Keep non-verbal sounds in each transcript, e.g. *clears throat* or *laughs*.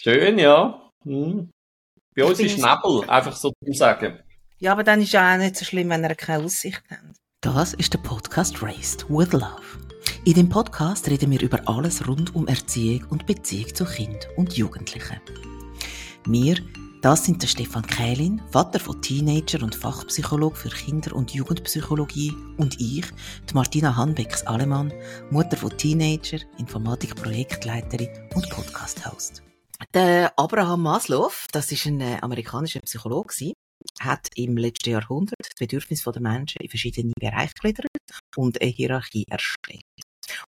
Schön, ja. Hm. Bei uns ist Nebel, einfach so zu sagen. Ja, aber dann ist ja auch nicht so schlimm, wenn ihr keine Aussicht habt. Das ist der Podcast Raised with Love. In dem Podcast reden wir über alles rund um Erziehung und Beziehung zu Kind und Jugendlichen. Wir, das sind der Stefan Kählin, Vater von Teenager und Fachpsychologe für Kinder- und Jugendpsychologie und ich, die Martina Hanbecks-Alemann, Mutter von Teenager, Informatik-Projektleiterin und Podcast-Host. Der Abraham Maslow, das ist ein äh, amerikanischer Psychologe, hat im letzten Jahrhundert die Bedürfnisse der Menschen in verschiedene Bereiche gegliedert und eine Hierarchie erstellt.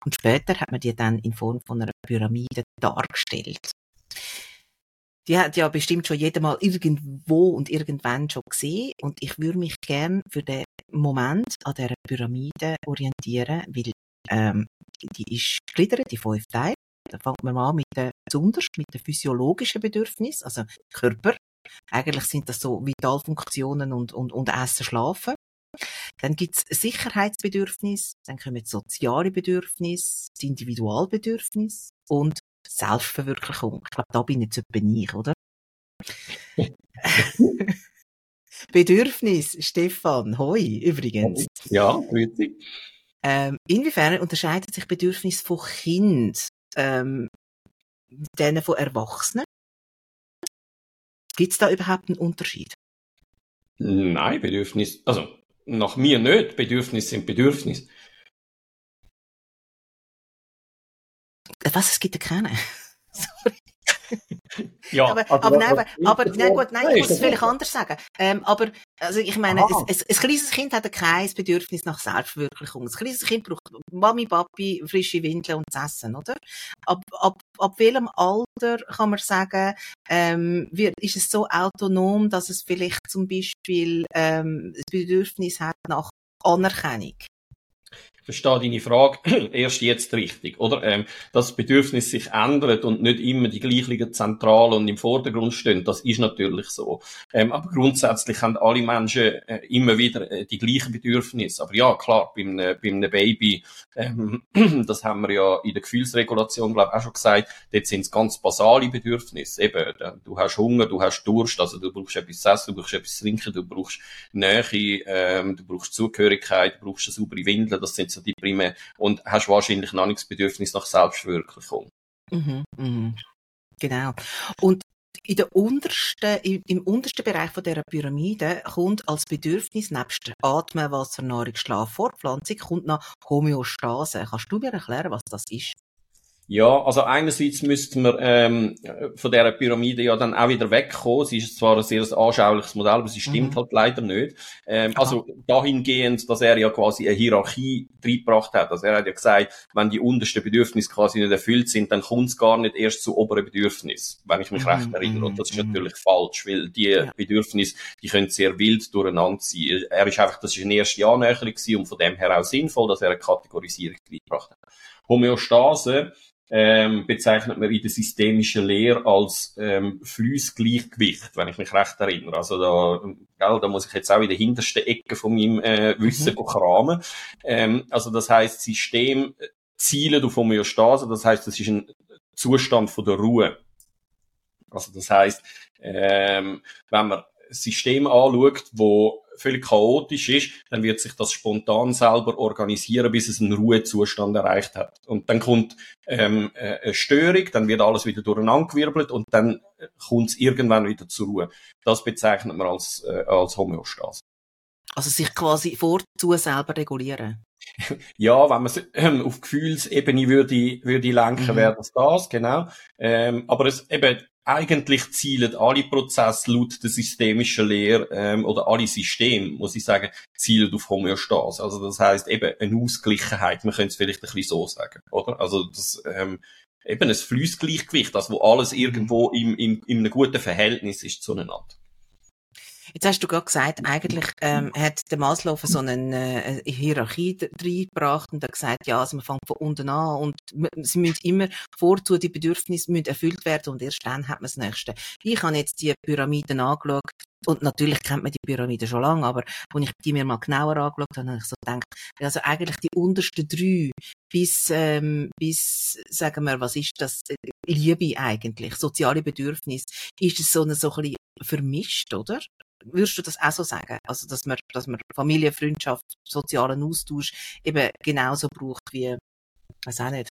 Und später hat man die dann in Form von einer Pyramide dargestellt. Die hat ja bestimmt schon jeder mal irgendwo und irgendwann schon gesehen. Und ich würde mich gern für den Moment an dieser Pyramide orientieren, weil ähm, die ist gegliedert in fünf Teile. Da fängt man mal mit den, besonders mit den physiologischen Bedürfnissen, also Körper. Eigentlich sind das so Vitalfunktionen und, und, und Essen, Schlafen. Dann gibt's Sicherheitsbedürfnis, dann kommen soziale Bedürfnisse, das Individualbedürfnis und Selbstverwirklichung. Ich glaube, da bin jetzt etwa ich, oder? *laughs* Bedürfnis, Stefan, hoi, übrigens. Ja, grüezi. Ähm, inwiefern unterscheidet sich Bedürfnis von Kind ähm, denen von Erwachsenen? Gibt es da überhaupt einen Unterschied? Nein, Bedürfnis, also nach mir nicht. Bedürfnisse sind Bedürfnisse. Was, es gibt ja keine? *laughs* Sorry. Ja, aber, also, aber, nein, aber, aber nein, gut, nein, ich muss es vielleicht anders sagen. Ähm, aber, also ich meine, ein, ein, ein kleines Kind hat kein Bedürfnis nach Selbstverwirklichung. Ein kleines Kind braucht Mami, Papi, frische Windeln und das Essen, oder? Ab, ab, ab welchem Alter kann man sagen, ähm, wird, ist es so autonom, dass es vielleicht zum Beispiel ähm, das Bedürfnis hat nach Anerkennung? Verstehe deine Frage *clears throat* erst jetzt richtig, oder? Ähm, dass das Bedürfnis sich ändert und nicht immer die gleichen zentral und im Vordergrund stehen, das ist natürlich so. Ähm, aber grundsätzlich haben alle Menschen äh, immer wieder äh, die gleichen Bedürfnisse. Aber ja, klar, bei einem, bei einem Baby, ähm, *clears throat* das haben wir ja in der Gefühlsregulation, glaube ich, auch schon gesagt, dort sind es ganz basale Bedürfnisse. Eben, du hast Hunger, du hast Durst, also du brauchst etwas zu essen, du brauchst etwas zu trinken, du brauchst Nähe, ähm, du brauchst Zugehörigkeit, du brauchst eine saubere Windel, das sind so die primär, und hast wahrscheinlich noch nicht das Bedürfnis nach Selbstverwirklichung. Mhm, mhm. Genau. Und in der untersten, im untersten Bereich von dieser Pyramide kommt als Bedürfnis nebst Atmen, Wasser, Nahrung, Schlaf, Fortpflanzung kommt noch Homöostase. Kannst du mir erklären, was das ist? Ja, also einerseits müssten wir ähm, von dieser Pyramide ja dann auch wieder wegkommen. Sie ist zwar ein sehr anschauliches Modell, aber sie stimmt mhm. halt leider nicht. Ähm, also dahingehend, dass er ja quasi eine Hierarchie reingebracht hat. Also er hat ja gesagt, wenn die untersten Bedürfnisse quasi nicht erfüllt sind, dann kommt es gar nicht erst zu oberen Bedürfnissen, wenn ich mich mhm. recht erinnere. Und das ist mhm. natürlich falsch, weil die ja. Bedürfnisse, die können sehr wild durcheinander sein. Er ist einfach, das ist eine erste Annäherung und von dem her auch sinnvoll, dass er eine Kategorisierung reingebracht hat. Homöostase ähm, bezeichnet man in der systemischen Lehre als ähm, Flussgleichgewicht, wenn ich mich recht erinnere. Also da, gell, da muss ich jetzt auch in der hintersten Ecke von meinem äh, Wissen mhm. kramen. Ähm, also das heißt, System zielt auf Homöostase, das heißt, das ist ein Zustand von der Ruhe. Also das heißt, ähm, wenn man System anschaut, wo völlig chaotisch ist, dann wird sich das spontan selber organisieren, bis es einen Ruhezustand erreicht hat. Und dann kommt ähm, äh, eine Störung, dann wird alles wieder durcheinandergewirbelt und dann kommt es irgendwann wieder zur Ruhe. Das bezeichnet man als, äh, als Homöostase. Also sich quasi vorzu selber regulieren. *laughs* Ja, wenn man es ähm, auf Gefühlsebene würde, würde lenken, mhm. wäre das das, genau. Ähm, aber es eben, eigentlich zielen alle Prozesse laut der systemischen Lehre ähm, oder alle Systeme, muss ich sagen, zielen auf Homöostase. Also das heißt eben eine Ausgleichheit. Man könnte es vielleicht ein bisschen so sagen, oder? Also das ähm, eben ein Fließgleichgewicht, also wo alles irgendwo im, im, in einem guten Verhältnis ist zueinander. Jetzt hast du gerade gesagt, eigentlich ähm, hat der Maslow so eine, äh, Hierarchie reingebracht und hat gesagt, ja, also man fängt von unten an und sie müssen immer vorzu, die Bedürfnisse müssen erfüllt werden und erst dann hat man das Nächste. Ich habe jetzt die Pyramiden angeschaut und natürlich kennt man die Pyramide schon lange, aber als ich die mir mal genauer angeschaut habe, habe ich so gedacht, also eigentlich die untersten drei bis, ähm, bis, sagen wir, was ist das, Liebe eigentlich, soziale Bedürfnisse, ist es so eine, so ein bisschen vermischt, oder? Würdest du das auch so sagen? Also, dass man, dass man Familie, Freundschaft, sozialen Austausch eben genauso braucht wie, weiß auch nicht,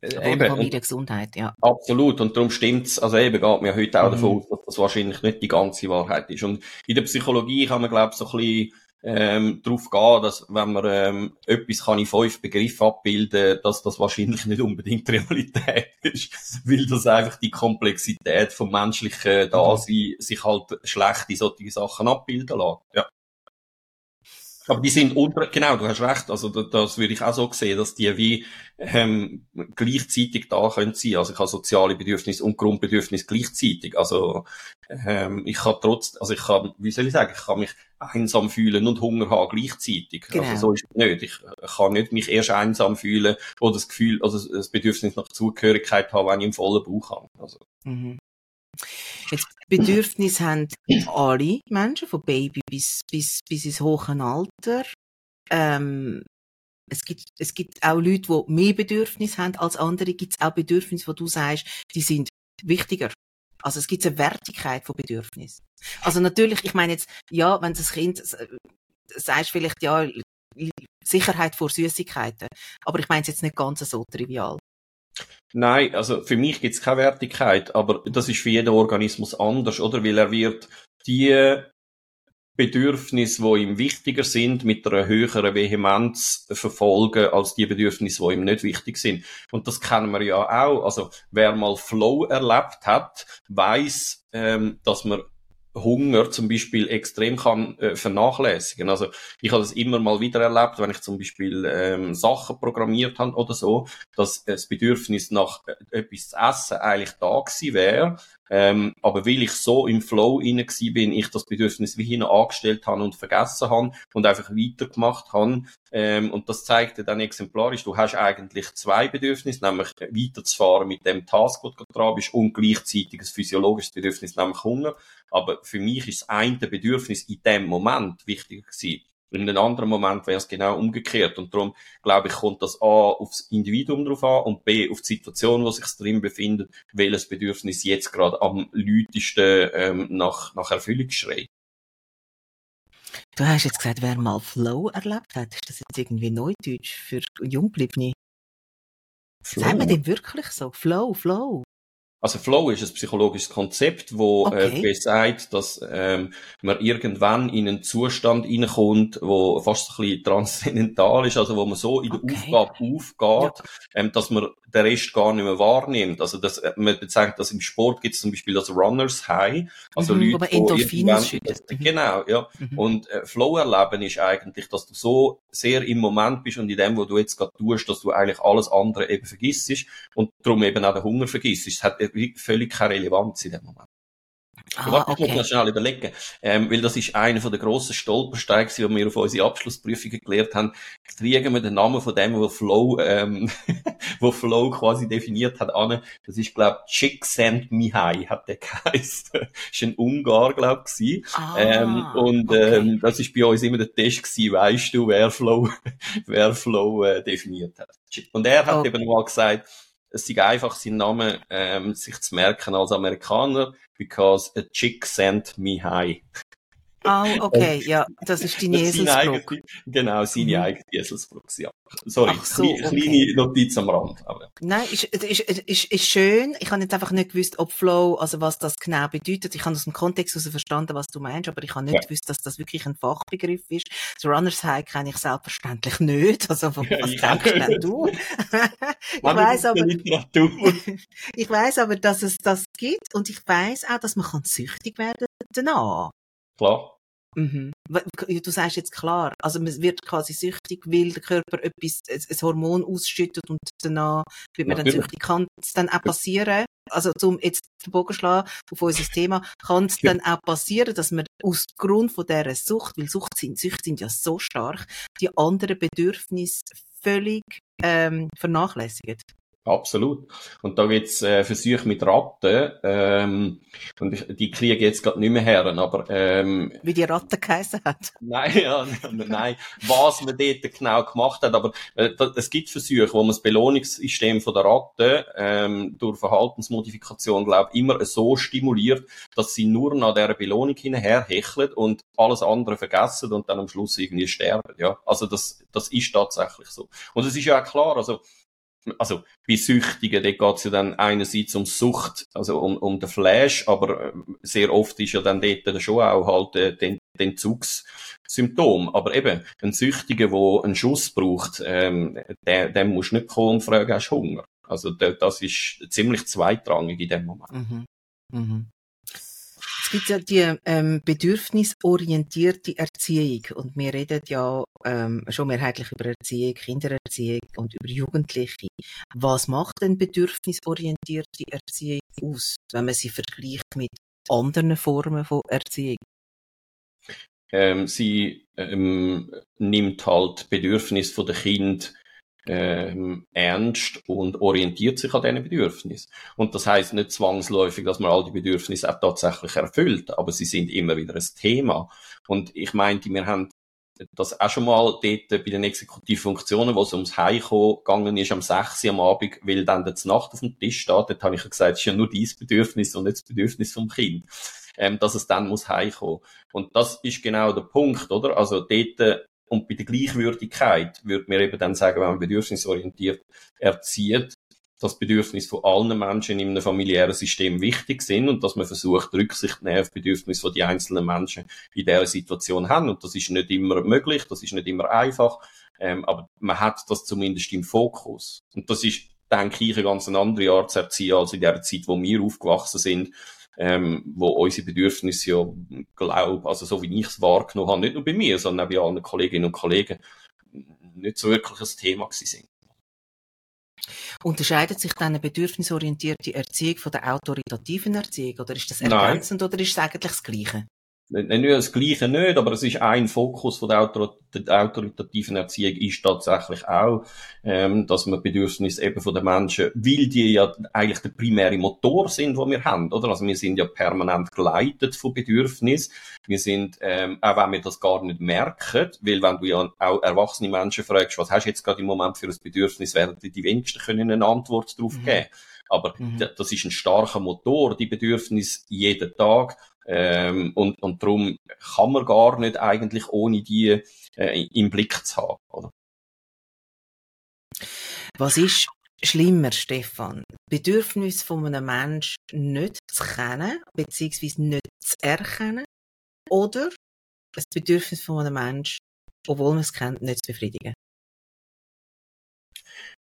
äh, eben. Familiengesundheit, ja. Absolut. Und darum stimmt's. Also eben geht mir heute auch mhm. davon aus, dass das wahrscheinlich nicht die ganze Wahrheit ist. Und in der Psychologie kann man, glaube ich, so ein bisschen ähm, darauf gehen, dass wenn man ähm, etwas kann in fünf Begriffe abbilden, dass das wahrscheinlich nicht unbedingt Realität *laughs* ist, weil das einfach die Komplexität vom menschlichen Dasein sich halt schlecht in solche Sachen abbilden lässt. Ja. Aber die sind unter, genau, du hast recht, also das, das würde ich auch so sehen, dass die wie ähm, gleichzeitig da können sein. Also ich habe soziale Bedürfnisse und Grundbedürfnisse gleichzeitig. Also ähm, ich kann trotz, also ich kann, wie soll ich sagen, ich kann mich einsam fühlen und Hunger haben gleichzeitig. Also, genau. Also so ist es nicht. Ich kann nicht mich erst einsam fühlen oder das Gefühl, also das Bedürfnis nach Zugehörigkeit haben, wenn ich im vollen Bauch habe. Also. Mhm. Jetzt Bedürfnis haben alle Menschen, von Baby bis, bis, bis ins hohe Alter. Ähm, es gibt, es gibt auch Leute, die mehr Bedürfnis haben als andere. Gibt es auch Bedürfnisse, wo du sagst, die sind wichtiger. Also es gibt eine Wertigkeit von Bedürfnis. Also natürlich, ich meine jetzt, ja, wenn das Kind äh, sagst vielleicht ja Sicherheit vor Süßigkeiten, aber ich meine es jetzt nicht ganz so trivial. Nein, also für mich gibt es keine Wertigkeit, aber das ist für jeden Organismus anders, oder? Weil er wird die Bedürfnisse, die ihm wichtiger sind, mit einer höheren Vehemenz verfolgen als die Bedürfnisse, die ihm nicht wichtig sind. Und das kennen wir ja auch. Also wer mal Flow erlebt hat, weiß, ähm, dass man Hunger zum Beispiel extrem kann äh, vernachlässigen. Also ich habe das immer mal wieder erlebt, wenn ich zum Beispiel ähm, Sachen programmiert habe oder so, dass das Bedürfnis nach äh, etwas zu essen eigentlich da gewesen wäre, ähm, aber weil ich so im Flow inne bin, ich das Bedürfnis wie hinten angestellt habe und vergessen habe und einfach weitergemacht habe. Ähm, und das zeigt dir dann exemplarisch, du hast eigentlich zwei Bedürfnisse, nämlich weiterzufahren mit dem Task, wo du dran bist, und gleichzeitig ein physiologisches Bedürfnis, nämlich Hunger. Aber für mich ist das eine Bedürfnis in dem Moment wichtiger gewesen. In einem anderen Moment wäre es genau umgekehrt. Und darum, glaube ich, kommt das A aufs Individuum drauf an und B auf die Situation, wo sich drin befindet, welches Bedürfnis jetzt gerade am lautesten ähm, nach, nach Erfüllung schreit. Du hast jetzt gesagt, wer mal Flow erlebt hat, ist das jetzt irgendwie Neudeutsch für Jungbliebene? Sagen wir dem wirklich so? Flow, Flow. Also Flow ist ein psychologisches Konzept, wo äh, okay. äh, besagt, dass ähm, man irgendwann in einen Zustand hineinkommt, wo fast ein bisschen transzendental ist, also wo man so in der okay. Aufgabe aufgeht, ja. ähm, dass man den Rest gar nicht mehr wahrnimmt. Also das, äh, man bezeichnet das im Sport gibt es zum Beispiel das Runners High, also mhm, Leute, Endorphine schüttet. Mhm. Genau, ja. Mhm. Und äh, Flow erleben ist eigentlich, dass du so sehr im Moment bist und in dem, wo du jetzt gerade tust, dass du eigentlich alles andere eben vergisst und darum eben auch den Hunger vergisst. Es hat völlig keine Relevanz in dem Moment. Ah, Warte, okay. ich muss noch schnell überlegen, ähm, weil das ist einer von der grossen Stolpersteine, die wir auf unsere Abschlussprüfungen gelernt haben. Kriegen wir den Namen von dem, wo Flow, ähm, *laughs* wo Flow quasi definiert hat, an. Das ist, glaub, Csikszentmihalyi hat der *laughs* geheißen. das ist ein Ungar, glaub ich, ah, ähm, Und, okay. ähm, das ist bei uns immer der Test gewesen, weißt du, wer Flow, *laughs* wer Flow, äh, definiert hat. Und er hat oh. eben mal gesagt, es ist einfach, sein Name ähm, sich zu merken als Amerikaner, because a chick sent me high. Ah, *laughs* oh, okay, ja, das ist die *laughs* Eselsbrücke. Genau, seine mhm. eigene Eselsbrücke, ja. Sorry, so, kleine, okay. kleine Notiz am Rand. Aber. Nein, ist, ist, ist, ist schön. Ich habe jetzt einfach nicht gewusst, ob Flow, also was das genau bedeutet. Ich habe aus dem Kontext heraus verstanden, was du meinst, aber ich habe nicht ja. gewusst, dass das wirklich ein Fachbegriff ist. Das Runners High kenne ich selbstverständlich nicht. Also, was ja, denkst denn du? *laughs* ich weiß aber, ich weiß aber, dass es das gibt und ich weiß auch, dass man kann süchtig werden danach. Klar. Mhm. Du sagst jetzt klar, also man wird quasi süchtig, weil der Körper etwas, ein Hormon ausschüttet und danach wird man Natürlich. dann süchtig. Kann es dann auch passieren, also zum jetzt den Bogen schlagen auf unser Thema, kann es dann auch passieren, dass man aus Grund von dieser Sucht, weil Sucht sind, Süchte sind ja so stark, die anderen Bedürfnisse völlig ähm, vernachlässigen. Absolut. Und da gibt's äh, Versuche mit Ratten, ähm, und ich, die kriege jetzt gerade nicht mehr her, aber ähm, Wie die Ratte geheißen hat. *laughs* Nein, ja, nein, was man dort genau gemacht hat, aber äh, es gibt Versuche, wo man das Belohnungssystem von der Ratte ähm, durch Verhaltensmodifikation, glaube ich, immer so stimuliert, dass sie nur nach dieser Belohnung hinterher hecheln und alles andere vergessen und dann am Schluss irgendwie sterben. Ja, also das, das ist tatsächlich so. Und es ist ja auch klar, also also bei Süchtigen, dort geht's ja dann einerseits um Sucht, also um, um den Flash, aber äh, sehr oft ist ja dann dort schon auch halt äh, den, den Entzugssymptom. Aber eben, ein Süchtiger, der einen Schuss braucht, ähm, der, dem musst du nicht kommen und fragen, hast du Hunger? Also das ist ziemlich zweitrangig in dem Moment. Mhm. Mhm gibt ja die ähm, bedürfnisorientierte Erziehung und wir reden ja ähm, schon mehrheitlich über Erziehung, Kindererziehung und über Jugendliche. Was macht denn bedürfnisorientierte Erziehung aus, wenn man sie vergleicht mit anderen Formen von Erziehung? Ähm, sie ähm, nimmt halt Bedürfnis von der Kind ähm, ernst und orientiert sich an diesen Bedürfnissen. Und das heißt nicht zwangsläufig, dass man all die Bedürfnisse auch tatsächlich erfüllt, aber sie sind immer wieder ein Thema. Und ich meinte, wir haben das auch schon mal dort bei den Exekutivfunktionen, wo es ums Heimkommen gegangen ist, am 6. Uhr am Abend, weil dann die Nacht auf dem Tisch steht, dort habe ich gesagt, es ist ja nur dein Bedürfnis und nicht das Bedürfnis vom Kind, ähm, dass es dann muss heimkommen. Und das ist genau der Punkt, oder? Also dort und bei der Gleichwürdigkeit würde man eben dann sagen, wenn man bedürfnisorientiert erzieht, dass Bedürfnisse von allen Menschen in einem familiären System wichtig sind und dass man versucht, Rücksicht zu nehmen auf Bedürfnisse, die die einzelnen Menschen in dieser Situation haben. Und das ist nicht immer möglich, das ist nicht immer einfach, ähm, aber man hat das zumindest im Fokus. Und das ist, denke ich, eine ganz andere Art zu erziehen als in der Zeit, wo wir aufgewachsen sind, ähm, wo unsere Bedürfnisse ja, glaube, also so wie ich es wahrgenommen habe, nicht nur bei mir, sondern auch bei allen Kolleginnen und Kollegen, nicht so wirklich ein Thema gewesen sind. Unterscheidet sich dann eine bedürfnisorientierte Erziehung von der autoritativen Erziehung oder ist das ergänzend Nein. oder ist es eigentlich das Gleiche? Nicht das Gleiche nicht, aber es ist ein Fokus von der, Autor der autoritativen Erziehung ist tatsächlich auch, ähm, dass man Bedürfnisse eben von den Menschen, weil die ja eigentlich der primäre Motor sind, wo wir haben, oder? Also wir sind ja permanent geleitet von Bedürfnissen. Wir sind, ähm, auch wenn wir das gar nicht merken, weil wenn du ja auch erwachsene Menschen fragst, was hast du jetzt gerade im Moment für ein Bedürfnis, werden die, die wenigsten können eine Antwort darauf mhm. geben. Aber mhm. das ist ein starker Motor, die Bedürfnisse jeden Tag. Ähm, und, und darum kann man gar nicht eigentlich ohne die äh, im Blick zu haben. Oder? Was ist schlimmer, Stefan? Bedürfnis von einem Menschen nicht zu kennen, beziehungsweise nicht zu erkennen, oder das Bedürfnis von einem Menschen, obwohl man es kennt, nicht zu befriedigen?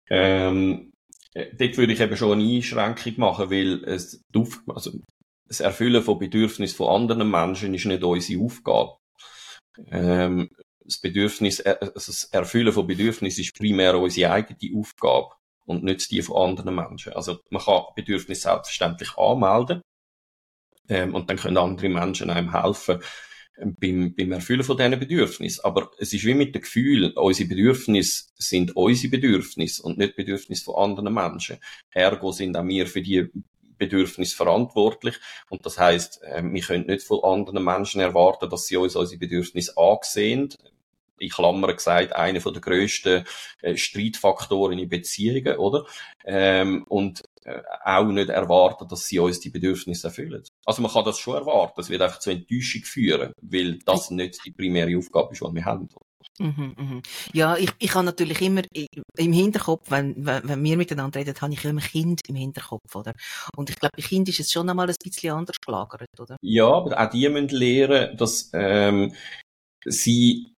Ähm, äh, dort würde ich eben schon eine Einschränkung machen, weil es, also das Erfüllen von Bedürfnissen von anderen Menschen ist nicht unsere Aufgabe. Ähm, das Bedürfnis, äh, also das Erfüllen von Bedürfnissen ist primär unsere eigene Aufgabe und nicht die von anderen Menschen. Also man kann Bedürfnisse selbstverständlich anmelden ähm, und dann können andere Menschen einem helfen ähm, beim, beim Erfüllen von diesen Bedürfnissen. Aber es ist wie mit dem Gefühl, unsere Bedürfnisse sind unsere Bedürfnisse und nicht Bedürfnisse von anderen Menschen. Ergo sind auch wir für die Bedürfnis verantwortlich. Und das heißt, äh, wir können nicht von anderen Menschen erwarten, dass sie uns unsere Bedürfnisse angesehen. Ich Klammer gesagt, einer der grössten äh, Streitfaktoren in Beziehungen, oder? Ähm, und äh, auch nicht erwarten, dass sie uns die Bedürfnisse erfüllen. Also man kann das schon erwarten, es wird einfach zu Enttäuschung führen, weil das nicht die primäre Aufgabe ist, die wir haben. Mhm, mhm. Ja, ich, ich habe natürlich immer im Hinterkopf, wenn, wenn, wenn wir miteinander reden, habe ich immer Kind im Hinterkopf, oder? Und ich glaube, bei Kind ist es schon einmal ein bisschen anders gelagert, oder? Ja, aber auch die müssen lernen, dass ähm, sie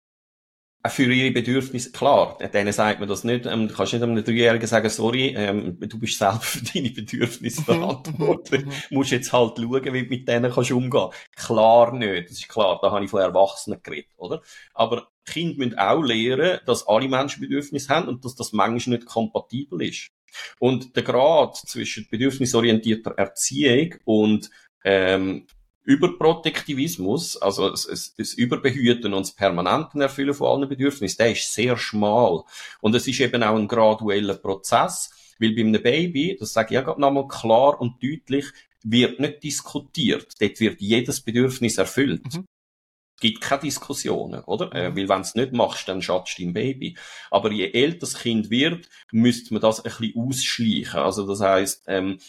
für ihre Bedürfnisse, klar, denen sagt man das nicht, ähm, du kannst nicht einem Dreijährigen sagen, sorry, ähm, du bist selber *laughs* für deine Bedürfnisse mhm, verantwortlich, mhm, mhm. musst jetzt halt schauen, wie du mit denen kannst umgehen. Klar nicht, das ist klar, da habe ich von Erwachsenen geredet, oder? Aber Kinder müssen auch lernen, dass alle Menschen Bedürfnisse haben und dass das manchmal nicht kompatibel ist. Und der Grad zwischen bedürfnisorientierter Erziehung und ähm, Überprotektivismus, also das, das Überbehüten und das permanenten Erfüllen von allen Bedürfnissen, der ist sehr schmal. Und es ist eben auch ein gradueller Prozess, weil bei einem Baby, das sage ich ja gerade nochmal klar und deutlich, wird nicht diskutiert. Dort wird jedes Bedürfnis erfüllt. Mhm gibt keine Diskussionen, oder? Äh, mhm. weil wenn du es nicht machst, dann schadest du dein Baby. Aber je älter das Kind wird, müsste man das ein bisschen ausschleichen. Also das heißt, ähm,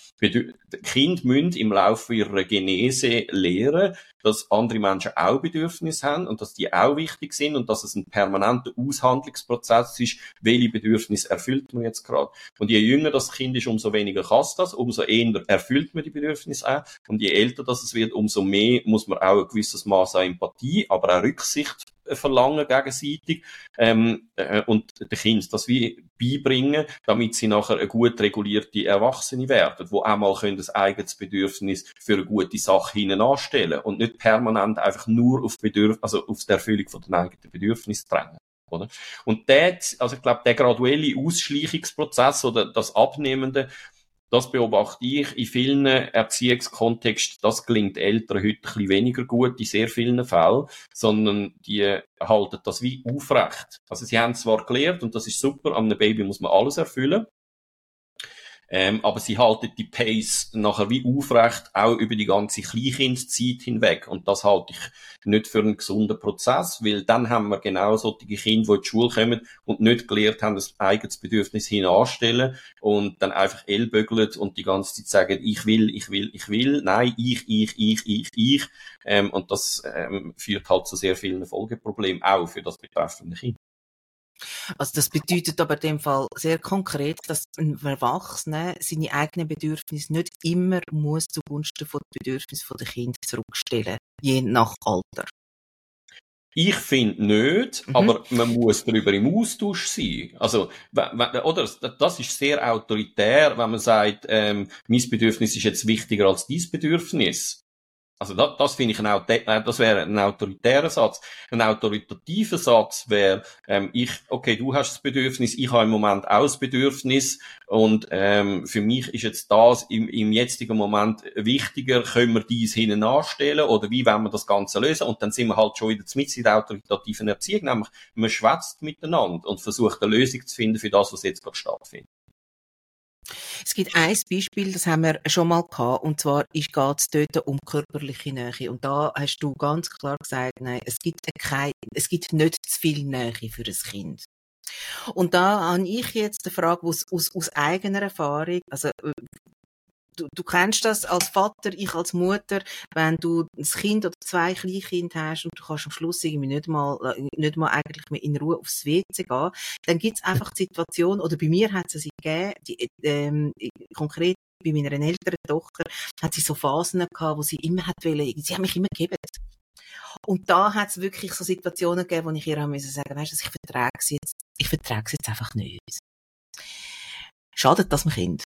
Kind müssen im Laufe ihrer Genese lehren, dass andere Menschen auch Bedürfnisse haben und dass die auch wichtig sind und dass es ein permanenter Aushandlungsprozess ist, welche Bedürfnisse erfüllt man jetzt gerade. Und je jünger das Kind ist, umso weniger kann das, umso eher erfüllt man die Bedürfnisse auch. Und je älter das es wird, umso mehr muss man auch ein gewisses Maß an Empathie, aber auch Rücksicht verlangen gegenseitig ähm, äh, und den Kindern das wie beibringen, damit sie nachher eine gut regulierte Erwachsene werden, wo auch mal können ein eigenes Bedürfnis für eine gute Sache hinten anstellen und nicht permanent einfach nur auf Bedürf also auf die Erfüllung von den eigenen Bedürfnissen drängen. Oder? Und dort, also ich glaube, der graduelle Ausschleichungsprozess oder das Abnehmende, das beobachte ich in vielen Erziehungskontexten. Das gelingt Eltern heute ein bisschen weniger gut in sehr vielen Fällen, sondern die halten das wie aufrecht. Also sie haben zwar gelernt und das ist super, an einem Baby muss man alles erfüllen. Ähm, aber sie halten die Pace nachher wie aufrecht, auch über die ganze Kleinkindzeit hinweg. Und das halte ich nicht für einen gesunden Prozess, weil dann haben wir genau solche Kinder, die in die Schule kommen und nicht gelernt haben, das eigenes Bedürfnis hinanstellen und dann einfach ellbögeln und die ganze Zeit sagen, ich will, ich will, ich will, nein, ich, ich, ich, ich, ich. Ähm, und das ähm, führt halt zu sehr vielen Folgeproblemen, auch für das betreffende Kind. Also das bedeutet aber in dem Fall sehr konkret, dass ein Erwachsener seine eigenen Bedürfnisse nicht immer muss zugunsten von den Bedürfnissen der Kinder zurückstellen, je nach Alter. Ich finde nicht, mhm. aber man muss darüber im Austausch sein. Also, oder das ist sehr autoritär, wenn man sagt, ähm, mein Bedürfnis ist jetzt wichtiger als dein Bedürfnis. Also das, das finde ich ein, äh, das wäre ein autoritärer Satz. Ein autoritativer Satz wäre, ähm, ich, okay, du hast das Bedürfnis, ich habe im Moment auch das Bedürfnis und ähm, für mich ist jetzt das im, im jetzigen Moment wichtiger, können wir dies hinten anstellen oder wie wollen wir das Ganze lösen? Und dann sind wir halt schon wieder mit in der autoritativen Erziehung, nämlich man schwätzt miteinander und versucht eine Lösung zu finden für das, was jetzt gerade stattfindet. Es gibt ein Beispiel, das haben wir schon mal gehabt, und zwar geht es dort um körperliche Nähe. Und da hast du ganz klar gesagt, nein, es gibt keine, es gibt nicht zu viel Nähe für ein Kind. Und da habe ich jetzt eine Frage aus, aus, aus eigener Erfahrung, also du, du kennst das als Vater, ich als Mutter, wenn du ein Kind oder zwei Kleinkinder hast und du kannst am Schluss irgendwie nicht mal, äh, nicht mal eigentlich mehr in Ruhe aufs WC gehen, dann gibt es einfach die Situation, oder bei mir hat es sie gegeben, die, ähm, konkret bei meiner älteren Tochter, hat sie so Phasen gehabt, wo sie immer hat wollen, sie haben mich immer gegeben. Und da hat es wirklich so Situationen gegeben, wo ich ihr haben müssen sagen, weißt du, ich vertrage sie jetzt, ich vertrage sie jetzt einfach nicht. Schadet das dem Kind?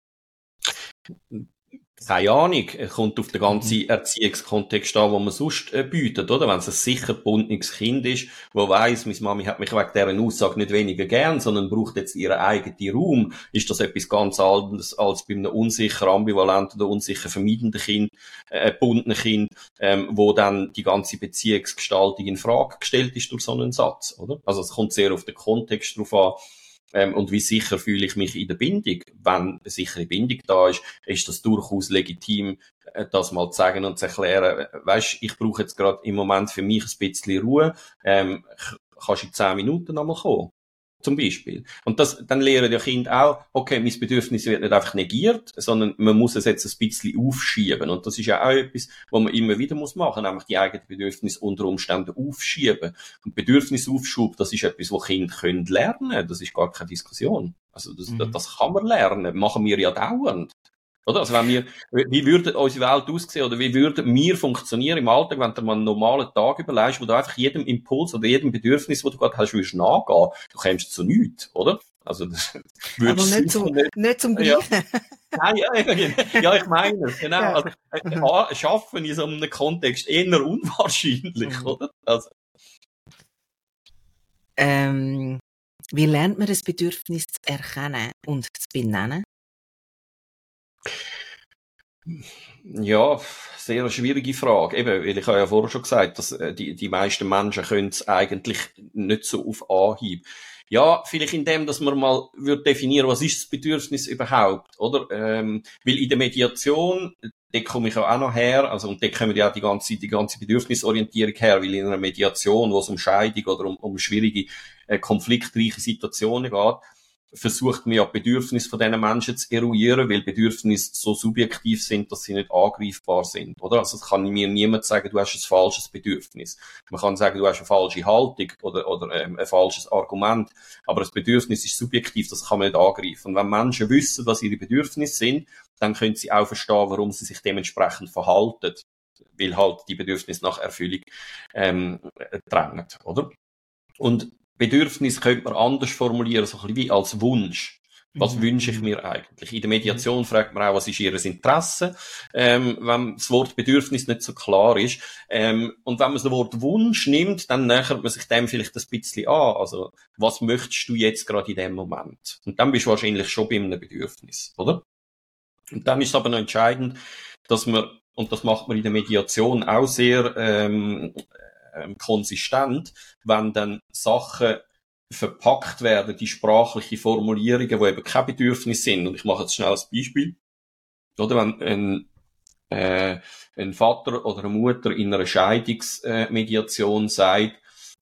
Keine Ahnung, es kommt auf den ganzen mhm. Erziehungskontext an, wo man sonst äh, bietet, oder? Wenn es ein sicher gebundenes Kind ist, wo weiss, meine Mami hat mich wegen dieser Aussage nicht weniger gern, sondern braucht jetzt ihren eigenen Raum, ist das etwas ganz anderes als bei einem unsicher, ambivalenten oder unsicher vermeidenden Kind, äh, gebundenen Kind, ähm, wo dann die ganze Beziehungsgestaltung in Frage gestellt ist durch so einen Satz, oder? Also es kommt sehr auf den Kontext drauf an, ähm, und wie sicher fühle ich mich in der Bindung. Wenn eine sichere Bindung da ist, ist das durchaus legitim, äh, das mal zu sagen und zu erklären. Weißt, ich brauche jetzt gerade im Moment für mich ein bisschen Ruhe. Ähm, kannst du in zehn Minuten nochmal kommen? Zum Beispiel. Und das, dann lernen die Kinder auch, okay, mein Bedürfnis wird nicht einfach negiert, sondern man muss es jetzt ein bisschen aufschieben. Und das ist ja auch etwas, was man immer wieder muss machen, nämlich die eigenen Bedürfnisse unter Umständen aufschieben. Und Bedürfnisaufschub, das ist etwas, was Kinder können lernen. Das ist gar keine Diskussion. Also das, mhm. das kann man lernen. Machen wir ja dauernd. Oder? Also wenn wir, wie würde unsere Welt aussehen oder wie würden wir funktionieren im Alltag, wenn du mal einen normalen Tag überlegst, wo du einfach jedem Impuls oder jedem Bedürfnis, das du gerade hast, würdest nachgehen, du kommst zu nichts, oder? Also das *laughs* Aber nicht, zu, nicht, nicht zum Gleichen. *laughs* Ja. Nein, ja, ja, ich meine es, genau. Ja. Also, äh, schaffen in so einem Kontext eher unwahrscheinlich, mhm. oder? Also. Ähm, wie lernt man das Bedürfnis zu erkennen und zu benennen? Ja, sehr schwierige Frage. Eben, weil ich habe ja vorher schon gesagt, dass äh, die, die meisten Menschen können es eigentlich nicht so auf Anhieb. Ja, vielleicht in dem, dass man mal würde definieren, was ist das Bedürfnis überhaupt, oder? Ähm, weil in der Mediation, da komme ich auch noch her, also und da kommen ja auch die ganze, die ganze Bedürfnisorientierung her, weil in einer Mediation, wo es um Scheidung oder um, um schwierige, äh, konfliktreiche Situationen geht, versucht man ja die Bedürfnisse von diesen Menschen zu eruieren, weil Bedürfnisse so subjektiv sind, dass sie nicht angreifbar sind, oder? Also es kann mir niemand sagen, du hast ein falsches Bedürfnis. Man kann sagen, du hast eine falsche Haltung oder, oder ähm, ein falsches Argument, aber das Bedürfnis ist subjektiv, das kann man nicht angreifen. Und wenn Menschen wissen, was ihre Bedürfnisse sind, dann können sie auch verstehen, warum sie sich dementsprechend verhalten, weil halt die Bedürfnisse nach Erfüllung ähm, drängen, oder? Und Bedürfnis könnte man anders formulieren, so ein bisschen wie als Wunsch. Was mhm. wünsche ich mir eigentlich? In der Mediation fragt man auch, was ist ihr Interesse, ähm, wenn das Wort Bedürfnis nicht so klar ist. Ähm, und wenn man das Wort Wunsch nimmt, dann nähert man sich dem vielleicht ein bisschen an. Also, was möchtest du jetzt gerade in dem Moment? Und dann bist du wahrscheinlich schon bei einem Bedürfnis, oder? Und dann ist es aber noch entscheidend, dass man, und das macht man in der Mediation auch sehr ähm, ähm, konsistent, wenn dann Sachen verpackt werden, die sprachliche Formulierungen, die eben kein Bedürfnis sind. Und ich mache jetzt schnell ein Beispiel. Oder wenn ein, äh, ein Vater oder eine Mutter in einer Scheidungsmediation sagt,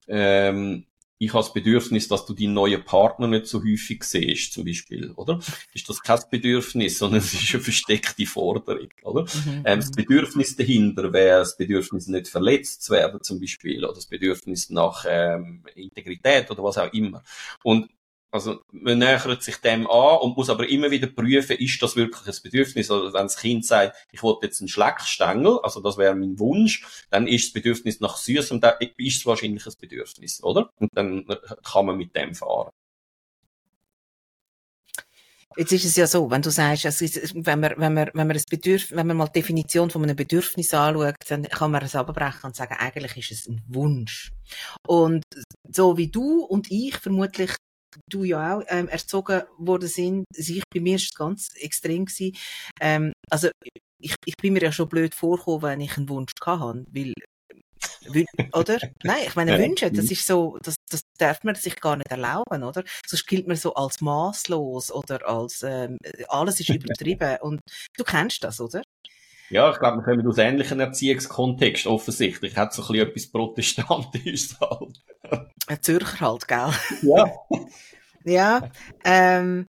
ähm, ich habe das Bedürfnis, dass du deinen neuen Partner nicht so häufig siehst, zum Beispiel, oder? Ist das kein Bedürfnis, sondern es ist eine versteckte Forderung, oder? Mhm. Ähm, das mhm. Bedürfnis dahinter wäre das Bedürfnis, nicht verletzt zu werden, zum Beispiel, oder das Bedürfnis nach ähm, Integrität oder was auch immer. Und also man nähert sich dem an und muss aber immer wieder prüfen, ist das wirklich ein Bedürfnis? Also wenn das Kind sagt, ich wollte jetzt einen Schleckstängel, also das wäre mein Wunsch, dann ist das Bedürfnis nach süß und dann ist es wahrscheinlich ein Bedürfnis, oder? Und dann kann man mit dem fahren. Jetzt ist es ja so, wenn du sagst, also wenn man, wenn man, wenn man ein Bedürf, wenn man mal die Definition von einem Bedürfnis anschaut, dann kann man es abbrechen und sagen, eigentlich ist es ein Wunsch. Und so wie du und ich vermutlich du ja auch ähm, erzogen worden sind. Also ich, bei mir ist es ganz extrem gewesen. Ähm, also ich, ich bin mir ja schon blöd vorgekommen, wenn ich einen Wunsch hatte, weil *laughs* oder? Nein, ich meine, Wünsche, das ist so, das, das darf man sich gar nicht erlauben, oder? Sonst gilt man so als maßlos oder als, ähm, alles ist *laughs* übertrieben und du kennst das, oder? Ja, ich glaube, wir kommen aus ähnlichen Erziehungskontext, offensichtlich. Hat so ein bisschen etwas Protestantisches *laughs* halt. Ein Zürcher halt, gell? Ja. *laughs* ja, ähm,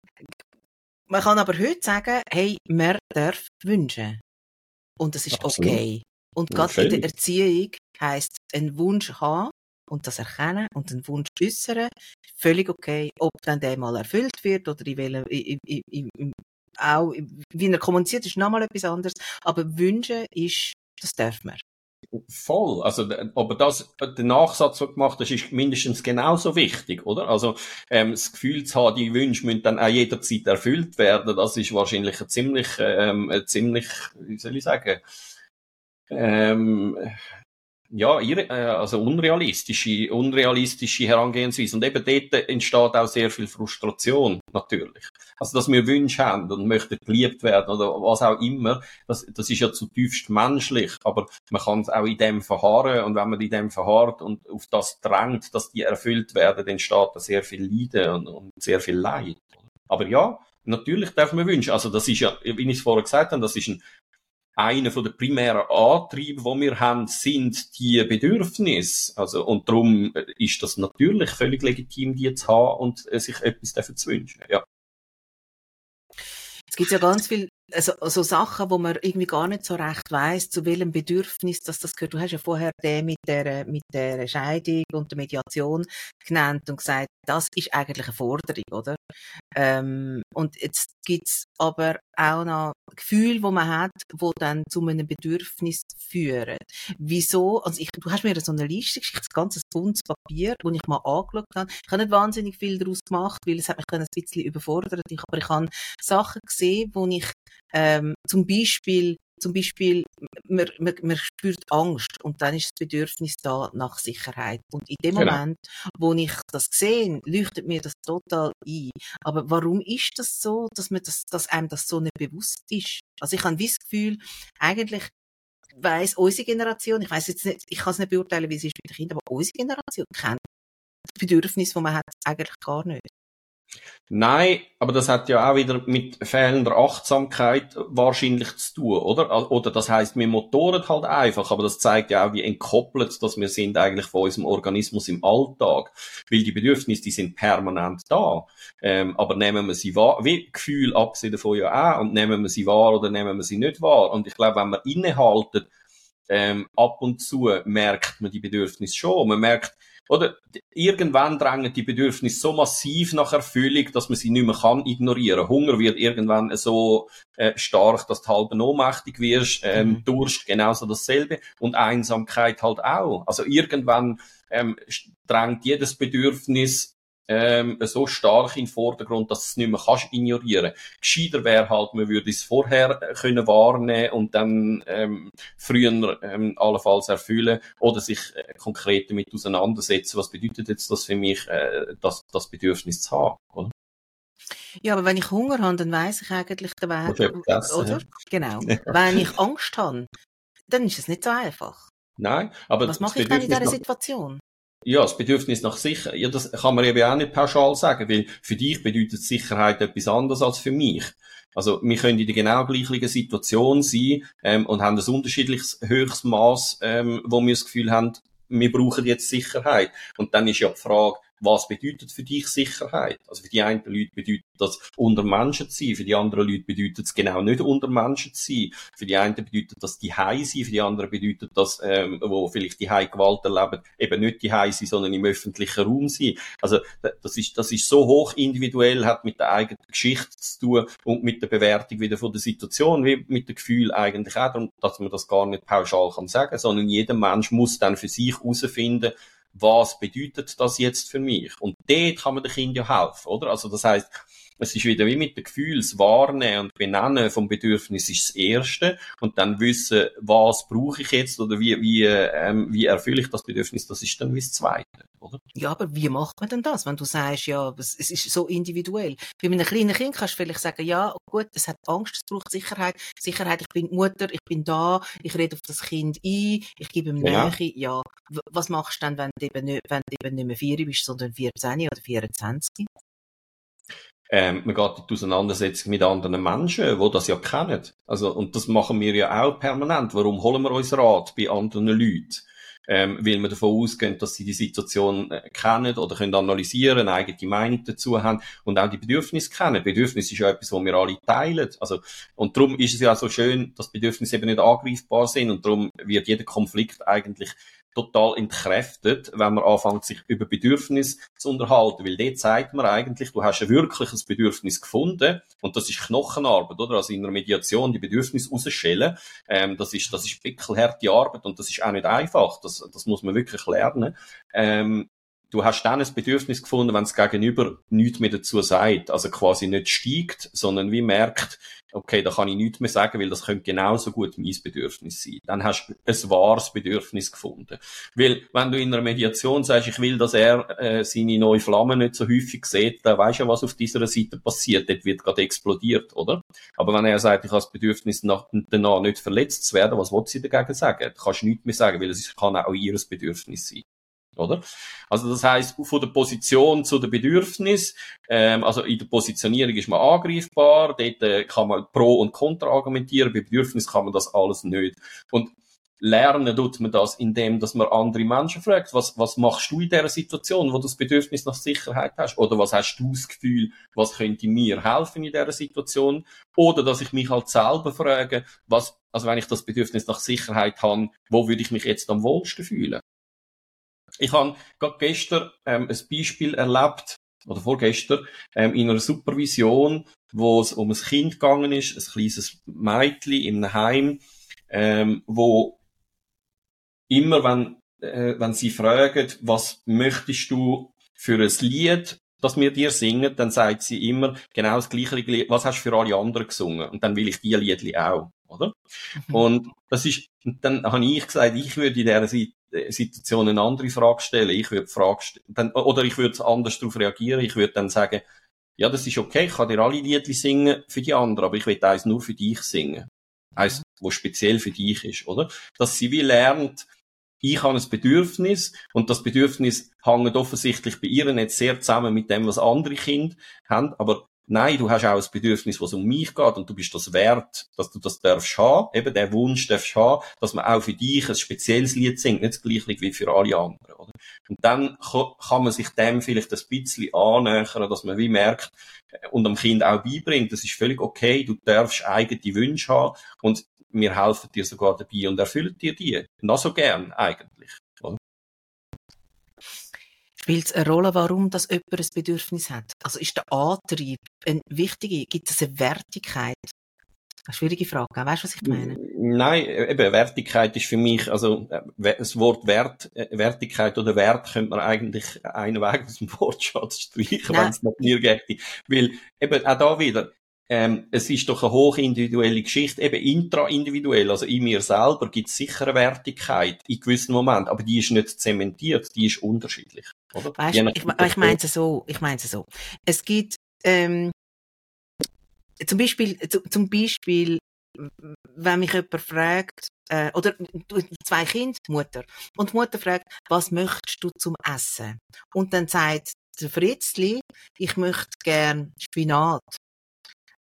man kann aber heute sagen, hey, man darf wünschen. Und das ist Absolut. okay. Und ja, gerade in der Erziehung heisst, einen Wunsch haben und das erkennen und einen Wunsch äußern, völlig okay. Ob dann der mal erfüllt wird oder in welchem, in, in, in, auch, wie er kommuniziert, ist nochmal etwas anderes. Aber wünschen ist, das darf man. Voll. Also, aber das, der Nachsatz, den du gemacht hast, ist mindestens genauso wichtig, oder? Also, ähm, das Gefühl zu haben, die Wünsche müssen dann auch jederzeit erfüllt werden, das ist wahrscheinlich ein ziemlich, ähm, ein ziemlich, wie soll ich sagen, ähm, ja, äh, also unrealistische, unrealistische Herangehensweise. Und eben dort entsteht auch sehr viel Frustration, natürlich. Also, dass wir Wünsche haben und möchten geliebt werden oder was auch immer, das, das ist ja zutiefst menschlich, aber man kann es auch in dem verharren und wenn man in dem verharrt und auf das drängt, dass die erfüllt werden, dann entsteht da sehr viel Leiden und, und sehr viel Leid. Aber ja, natürlich darf man wünschen. Also das ist ja, wie ich es vorher gesagt habe, das ist ein einer von den primären Antrieben, die wir haben, sind die Bedürfnisse. Also, und darum ist das natürlich völlig legitim, die zu haben und äh, sich etwas dafür zu wünschen. Ja. Es gibt ja ganz viel also, so Sachen, wo man irgendwie gar nicht so recht weiß, zu welchem Bedürfnis dass das gehört. Du hast ja vorher den mit der, mit der Scheidung und der Mediation genannt und gesagt, das ist eigentlich eine Forderung, oder? Ähm, und jetzt gibt's aber auch noch Gefühle, wo man hat, wo dann zu einem Bedürfnis führen. Wieso? Also ich, du hast mir so eine Liste geschickt, das ganze buntes Papier, wo ich mal angeschaut habe. Ich habe nicht wahnsinnig viel daraus gemacht, weil es hat mich ein bisschen überfordert. Aber ich habe Sachen gesehen, wo ich ähm, zum Beispiel zum Beispiel, man, man, man spürt Angst und dann ist das Bedürfnis da nach Sicherheit. Und in dem genau. Moment, wo ich das sehe, leuchtet mir das total ein. Aber warum ist das so, dass man das, dass einem das so nicht bewusst ist? Also ich habe das Gefühl, eigentlich weiss unsere Generation, ich weiß jetzt nicht, ich kann es nicht beurteilen, wie es ist mit den Kindern, aber unsere Generation kennt das Bedürfnis, das man hat, eigentlich gar nicht. Nein, aber das hat ja auch wieder mit fehlender Achtsamkeit wahrscheinlich zu tun, oder? Oder das heißt, wir motoren halt einfach, aber das zeigt ja auch, wie entkoppelt, dass wir sind eigentlich von unserem Organismus im Alltag. Weil die Bedürfnisse, die sind permanent da. Ähm, aber nehmen wir sie wahr, wie Gefühl abgesehen davon ja auch, und nehmen wir sie wahr oder nehmen wir sie nicht wahr. Und ich glaube, wenn wir innehalten, ähm, ab und zu merkt man die Bedürfnisse schon. Man merkt, oder irgendwann drängen die Bedürfnisse so massiv nach Erfüllung, dass man sie nicht mehr kann ignorieren. Hunger wird irgendwann so äh, stark, dass du halb ohnmächtig wirst. Ähm, mhm. Durst genauso dasselbe und Einsamkeit halt auch. Also irgendwann ähm, drängt jedes Bedürfnis ähm, so stark in den Vordergrund, dass du es nicht mehr kannst ignorieren. Gescheiter wäre halt, man würde es vorher können wahrnehmen und dann ähm, früher ähm, allenfalls erfüllen oder sich äh, konkret damit auseinandersetzen. Was bedeutet jetzt das für mich, äh, das, das Bedürfnis zu haben? Oder? Ja, aber wenn ich Hunger habe, dann weiß ich eigentlich den Weg. Essen, oder? *laughs* Ja. Genau. wenn ich Angst habe, dann ist es nicht so einfach. Nein, aber was mache ich dann in dieser Situation? Ja, das Bedürfnis nach Sicherheit, ja, das kann man eben auch nicht pauschal sagen, weil für dich bedeutet Sicherheit etwas anderes als für mich. Also wir können in der genau gleichen Situation sein ähm, und haben ein unterschiedliches höchstes Maß, ähm, wo wir das Gefühl haben, wir brauchen jetzt Sicherheit. Und dann ist ja die Frage, was bedeutet für dich Sicherheit? Also für die einen Leute bedeutet das unter Menschen zu sein, für die anderen Leute bedeutet es genau nicht unter Menschen zu sein. Für die einen bedeutet das die High sein, für die anderen bedeutet das, ähm, wo vielleicht die High Gewalt erleben, eben nicht die High sein, sondern im öffentlichen Raum sein. Also das ist, das ist so hoch individuell, hat mit der eigenen Geschichte zu tun und mit der Bewertung wieder von der Situation, wie mit dem Gefühl eigentlich auch, dass man das gar nicht pauschal kann sagen, sondern jeder Mensch muss dann für sich herausfinden, was bedeutet das jetzt für mich? Und dort kann man den Kindern ja helfen, oder? Also das heißt, es ist wieder wie mit dem Gefühlswahrnehmen und Benennen vom Bedürfnis ist das Erste und dann wissen, was brauche ich jetzt oder wie, wie, ähm, wie erfülle ich das Bedürfnis, das ist dann wie das Zweite, oder? Ja, aber wie macht man denn das, wenn du sagst, ja, es ist so individuell? Bei einem kleinen Kind kannst du vielleicht sagen, ja, gut, es hat Angst, es braucht Sicherheit, Sicherheit, ich bin Mutter, ich bin da, ich rede auf das Kind ein, ich gebe ihm genau. Nähe, ja. Was machst du dann, wenn du eben nicht, wenn du eben nicht mehr vier bist, sondern 14 oder 24? Ähm, man geht in die Auseinandersetzung mit anderen Menschen, die das ja kennen. Also, und das machen wir ja auch permanent. Warum holen wir uns Rat bei anderen Leuten? Ähm, weil wir davon ausgehen, dass sie die Situation äh, kennen oder können analysieren, eine eigene Meinung dazu haben und auch die Bedürfnisse kennen. Bedürfnis ist ja etwas, was wir alle teilen. Also, und darum ist es ja so schön, dass Bedürfnisse eben nicht angreifbar sind und darum wird jeder Konflikt eigentlich total entkräftet, wenn man anfängt, sich über Bedürfnis zu unterhalten. Weil dort zeigt man eigentlich, du hast ein wirkliches Bedürfnis gefunden und das ist Knochenarbeit, oder? Also in einer Mediation die Bedürfnisse rausschellen, ähm, das ist, das ist pickelharte Arbeit und das ist auch nicht einfach. Das, das muss man wirklich lernen. Ähm, du hast dann ein Bedürfnis gefunden, wenn es Gegenüber nichts mehr dazu sagt, also quasi nicht steigt, sondern wie merkt, okay, da kann ich nichts mehr sagen, weil das könnte genauso gut mein Bedürfnis sein. Dann hast du ein wahres Bedürfnis gefunden. Weil, wenn du in einer Mediation sagst, ich will, dass er äh, seine neue Flamme nicht so häufig sieht, dann weisst du ja, was auf dieser Seite passiert. Dort wird gerade explodiert, oder? Aber wenn er sagt, ich habe das Bedürfnis, nach, danach nicht verletzt zu werden, was will sie dagegen sagen? Du kannst nichts mehr sagen, weil es kann auch ihr Bedürfnis sein oder? Also das heißt von der Position zu der Bedürfnis, ähm, also in der Positionierung ist man angreifbar, dort äh, kann man pro und contra argumentieren, bei Bedürfnis kann man das alles nicht. Und lernen tut man das, indem dass man andere Menschen fragt, was, was machst du in dieser Situation, wo du das Bedürfnis nach Sicherheit hast? Oder was hast du das Gefühl, was könnte mir helfen in dieser Situation? Oder dass ich mich halt selber frage, was, also wenn ich das Bedürfnis nach Sicherheit habe, wo würde ich mich jetzt am wohlsten fühlen? Ich habe gerade gestern ähm, ein Beispiel erlebt, oder vorgestern, ähm, in einer Supervision, wo es um ein Kind gegangen ist, ein kleines Mädchen einem Heim, ähm, wo immer, wenn, äh, wenn sie fragen, was möchtest du für ein Lied, das wir dir singen, dann sagt sie immer genau das gleiche Lied, was hast du für alle anderen gesungen? Und dann will ich die Liedli auch. oder? Mhm. Und das ist, dann habe ich gesagt, ich würde in dieser Situation eine andere Frage stellen. Ich würde Frage dann, oder ich würde anders darauf reagieren. Ich würde dann sagen, ja, das ist okay, ich kann dir alle Lieder singen für die anderen, aber ich will eins nur für dich singen. Eins, wo speziell für dich ist, oder? Dass sie wie lernt, ich habe ein Bedürfnis und das Bedürfnis hängt offensichtlich bei ihr nicht sehr zusammen mit dem, was andere Kinder haben, aber Nein, du hast auch ein Bedürfnis, was um mich geht und du bist das wert, dass du das darfst haben. Eben der Wunsch darfst haben, dass man auch für dich ein spezielles Lied singt, nicht das gleiche wie für alle anderen. Oder? Und dann kann man sich dem vielleicht ein bisschen annähern, dass man wie merkt äh, und dem Kind auch beibringt, das ist völlig okay, du darfst eigene Wünsche haben und wir helfen dir sogar dabei und erfüllen dir die. Noch so gern eigentlich. Spielt es eine Rolle, warum das jemand ein Bedürfnis hat? Also ist der Antrieb eine wichtige, gibt es eine Wertigkeit? Eine schwierige Frage, weißt du, was ich meine? Nein, eben, Wertigkeit ist für mich, also, äh, das Wort Wert, äh, Wertigkeit oder Wert könnte man eigentlich einen Weg aus dem Wortschatz streichen, wenn es nach mir geht. Weil, eben, auch da wieder, ähm, es ist doch eine hochindividuelle Geschichte, eben intraindividuell, also in mir selber gibt es sicher eine Wertigkeit in gewissen Momenten, aber die ist nicht zementiert, die ist unterschiedlich. Oder? Weißt, ich, ich meine es so, ich meine es so. Es gibt ähm, zum Beispiel, zum Beispiel, wenn mich jemand fragt, äh, oder zwei Kinder, Mutter, und die Mutter fragt, was möchtest du zum Essen? Und dann sagt der Fritzli, ich möchte gern Spinat.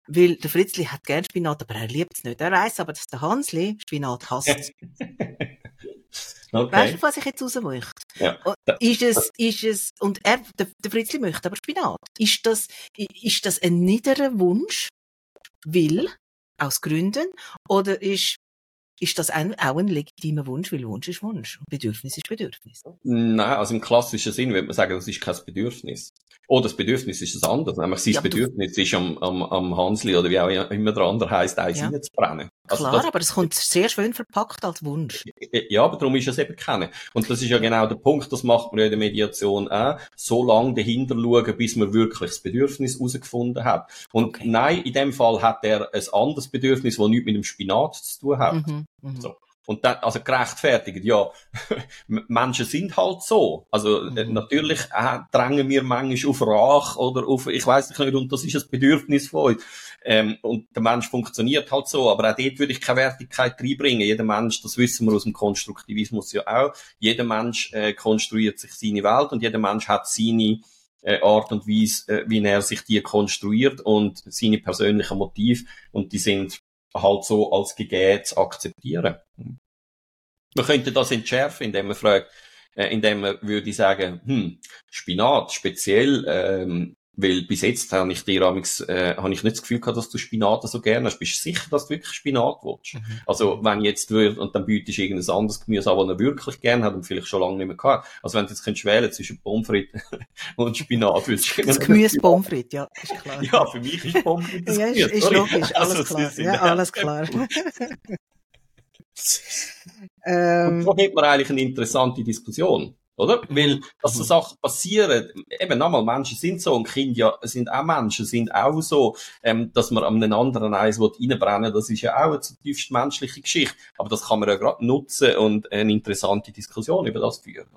Weil der Fritzli hat gern Spinat, aber er liebt es nicht. Er weiß aber, dass der Hansli Spinat hasst. *laughs* Okay. Weißt du, was ich jetzt raus möchte? Ja. Ist es, ist es, und er, der, der Fritzli möchte aber Spinat. Ist das, ist das ein niederer Wunsch? Will? Aus Gründen? Oder ist ist das ein, auch ein legitimer Wunsch, weil Wunsch ist Wunsch und Bedürfnis ist Bedürfnis. Nein, also im klassischen Sinn würde man sagen, das ist kein Bedürfnis. Oh, das Bedürfnis ist ein anderes. Nämlich sein ja, Bedürfnis ist am, am, am Hansli oder wie auch immer der andere heisst, eins ja. reinzubrennen. Also Klar, das, aber es kommt sehr schön verpackt als Wunsch. Ja, aber darum ist es eben keine. Und das ist ja genau der Punkt, das macht man ja in der Mediation auch, so lange dahinter schauen, bis man wirklich das Bedürfnis herausgefunden hat. Und okay. nein, in dem Fall hat er ein anderes Bedürfnis, das nichts mit dem Spinat zu tun hat. Mhm, mh. So. Und dann, also gerechtfertigt, ja, *laughs* Menschen sind halt so. Also äh, mhm. natürlich äh, drängen wir manchmal auf Rache oder auf, ich weiß nicht, und das ist ein Bedürfnis von uns. Ähm, und der Mensch funktioniert halt so, aber auch dort würde ich keine Wertigkeit reinbringen. Jeder Mensch, das wissen wir aus dem Konstruktivismus ja auch, jeder Mensch äh, konstruiert sich seine Welt und jeder Mensch hat seine äh, Art und Weise, äh, wie er sich die konstruiert und seine persönlichen Motive und die sind halt so als gegeben zu akzeptieren. Man könnte das entschärfen, indem man fragt, äh, indem man würde sagen, hm, Spinat speziell, ähm, weil bis jetzt habe ich dir amigs, äh, habe ich nicht das Gefühl gehabt, dass du Spinat so gerne hast. Bist du sicher, dass du wirklich Spinat willst? Mhm. Also, wenn jetzt würde, und dann bietest du irgendein anderes Gemüse an, das er wirklich gerne hat und vielleicht schon lange nicht mehr gehabt. Also, wenn du jetzt könntest wählen zwischen Pommes frites *laughs* und Spinat, würdest du Das Gemüse *laughs* Pommes frites, ja, ist klar. Ja, für mich ist Pommes frites das ja, ist, ist logisch, alles also, klar. Ja, alles klar. *laughs* ähm, und so hat man eigentlich eine interessante Diskussion. Oder? Weil, dass so mhm. Sachen passieren, eben nochmal, Menschen sind so und Kinder ja, sind auch Menschen, sind auch so, ähm, dass man an einem anderen Eis reinbrennen das ist ja auch eine zutiefst menschliche Geschichte. Aber das kann man ja gerade nutzen und eine interessante Diskussion über das führen.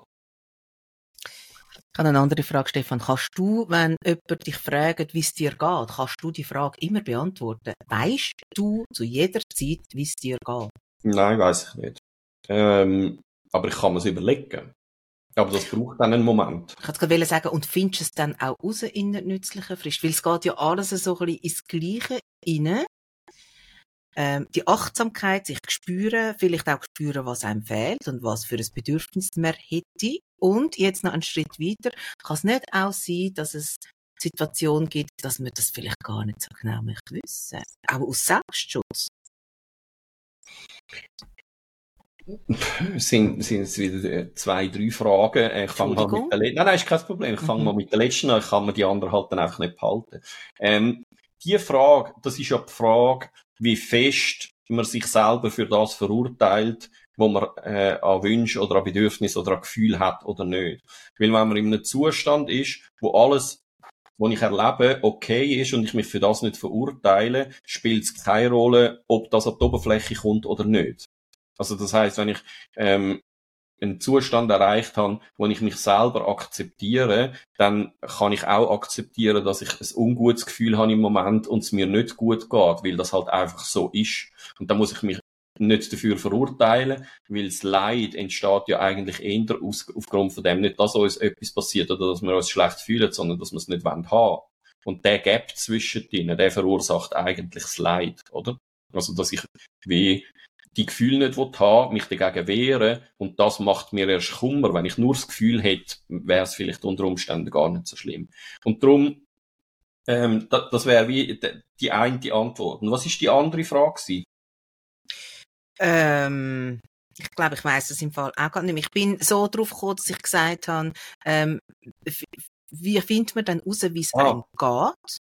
Ich habe eine andere Frage, Stefan. Kannst du, wenn jemand dich fragt, wie es dir geht, kannst du die Frage immer beantworten? Weißt du zu jeder Zeit, wie es dir geht? Nein, weiß ich nicht. Ähm, aber ich kann mir es überlegen. Aber das braucht dann einen Moment. Ich wollte sagen, und findest du es dann auch raus in der nützlichen Frist? Weil es geht ja alles so ein bisschen ins Gleiche rein. Ähm, die Achtsamkeit, sich spüren, vielleicht auch spüren, was einem fehlt und was für ein Bedürfnis man hätte. Und jetzt noch einen Schritt weiter, kann es nicht auch sein, dass es Situationen gibt, dass man das vielleicht gar nicht so genau möchte wissen. Auch aus Selbstschutz sind, sind es wieder zwei, drei Fragen. Äh, ich fange mal mit der letzten, nein, nein, ist kein Problem. Ich fange mhm. mal mit der letzten an. Ich kann mir die anderen halt dann einfach nicht behalten. Ähm, die Frage, das ist ja die Frage, wie fest man sich selber für das verurteilt, wo man äh, an Wünsche oder an Bedürfnisse oder an Gefühl hat oder nicht. Weil wenn man in einem Zustand ist, wo alles was ich erlebe, okay ist und ich mich für das nicht verurteile, spielt es keine Rolle, ob das an die Oberfläche kommt oder nicht. Also das heißt, wenn ich ähm, einen Zustand erreicht habe, wo ich mich selber akzeptiere, dann kann ich auch akzeptieren, dass ich ein ungutes Gefühl habe im Moment und es mir nicht gut geht, weil das halt einfach so ist. Und da muss ich mich nicht dafür verurteilen, weil das Leid entsteht ja eigentlich eher aus, aufgrund von dem nicht, dass uns etwas passiert oder dass wir uns schlecht fühlen, sondern dass wir es nicht haben wollen. Und der Gap zwischen denen, der verursacht eigentlich das Leid, oder? Also, dass ich wie die Gefühle nicht haben mich dagegen wehren und das macht mir erst Kummer. Wenn ich nur das Gefühl hätte, wäre es vielleicht unter Umständen gar nicht so schlimm. Und darum, ähm, das, das wäre wie die eine Antwort. Und was ist die andere Frage gewesen? Ähm, ich glaube, ich weiß es im Fall auch gar nicht mehr. Ich bin so drauf gekommen, dass ich gesagt habe, ähm, wie findet man dann raus, wie es ah. einem geht?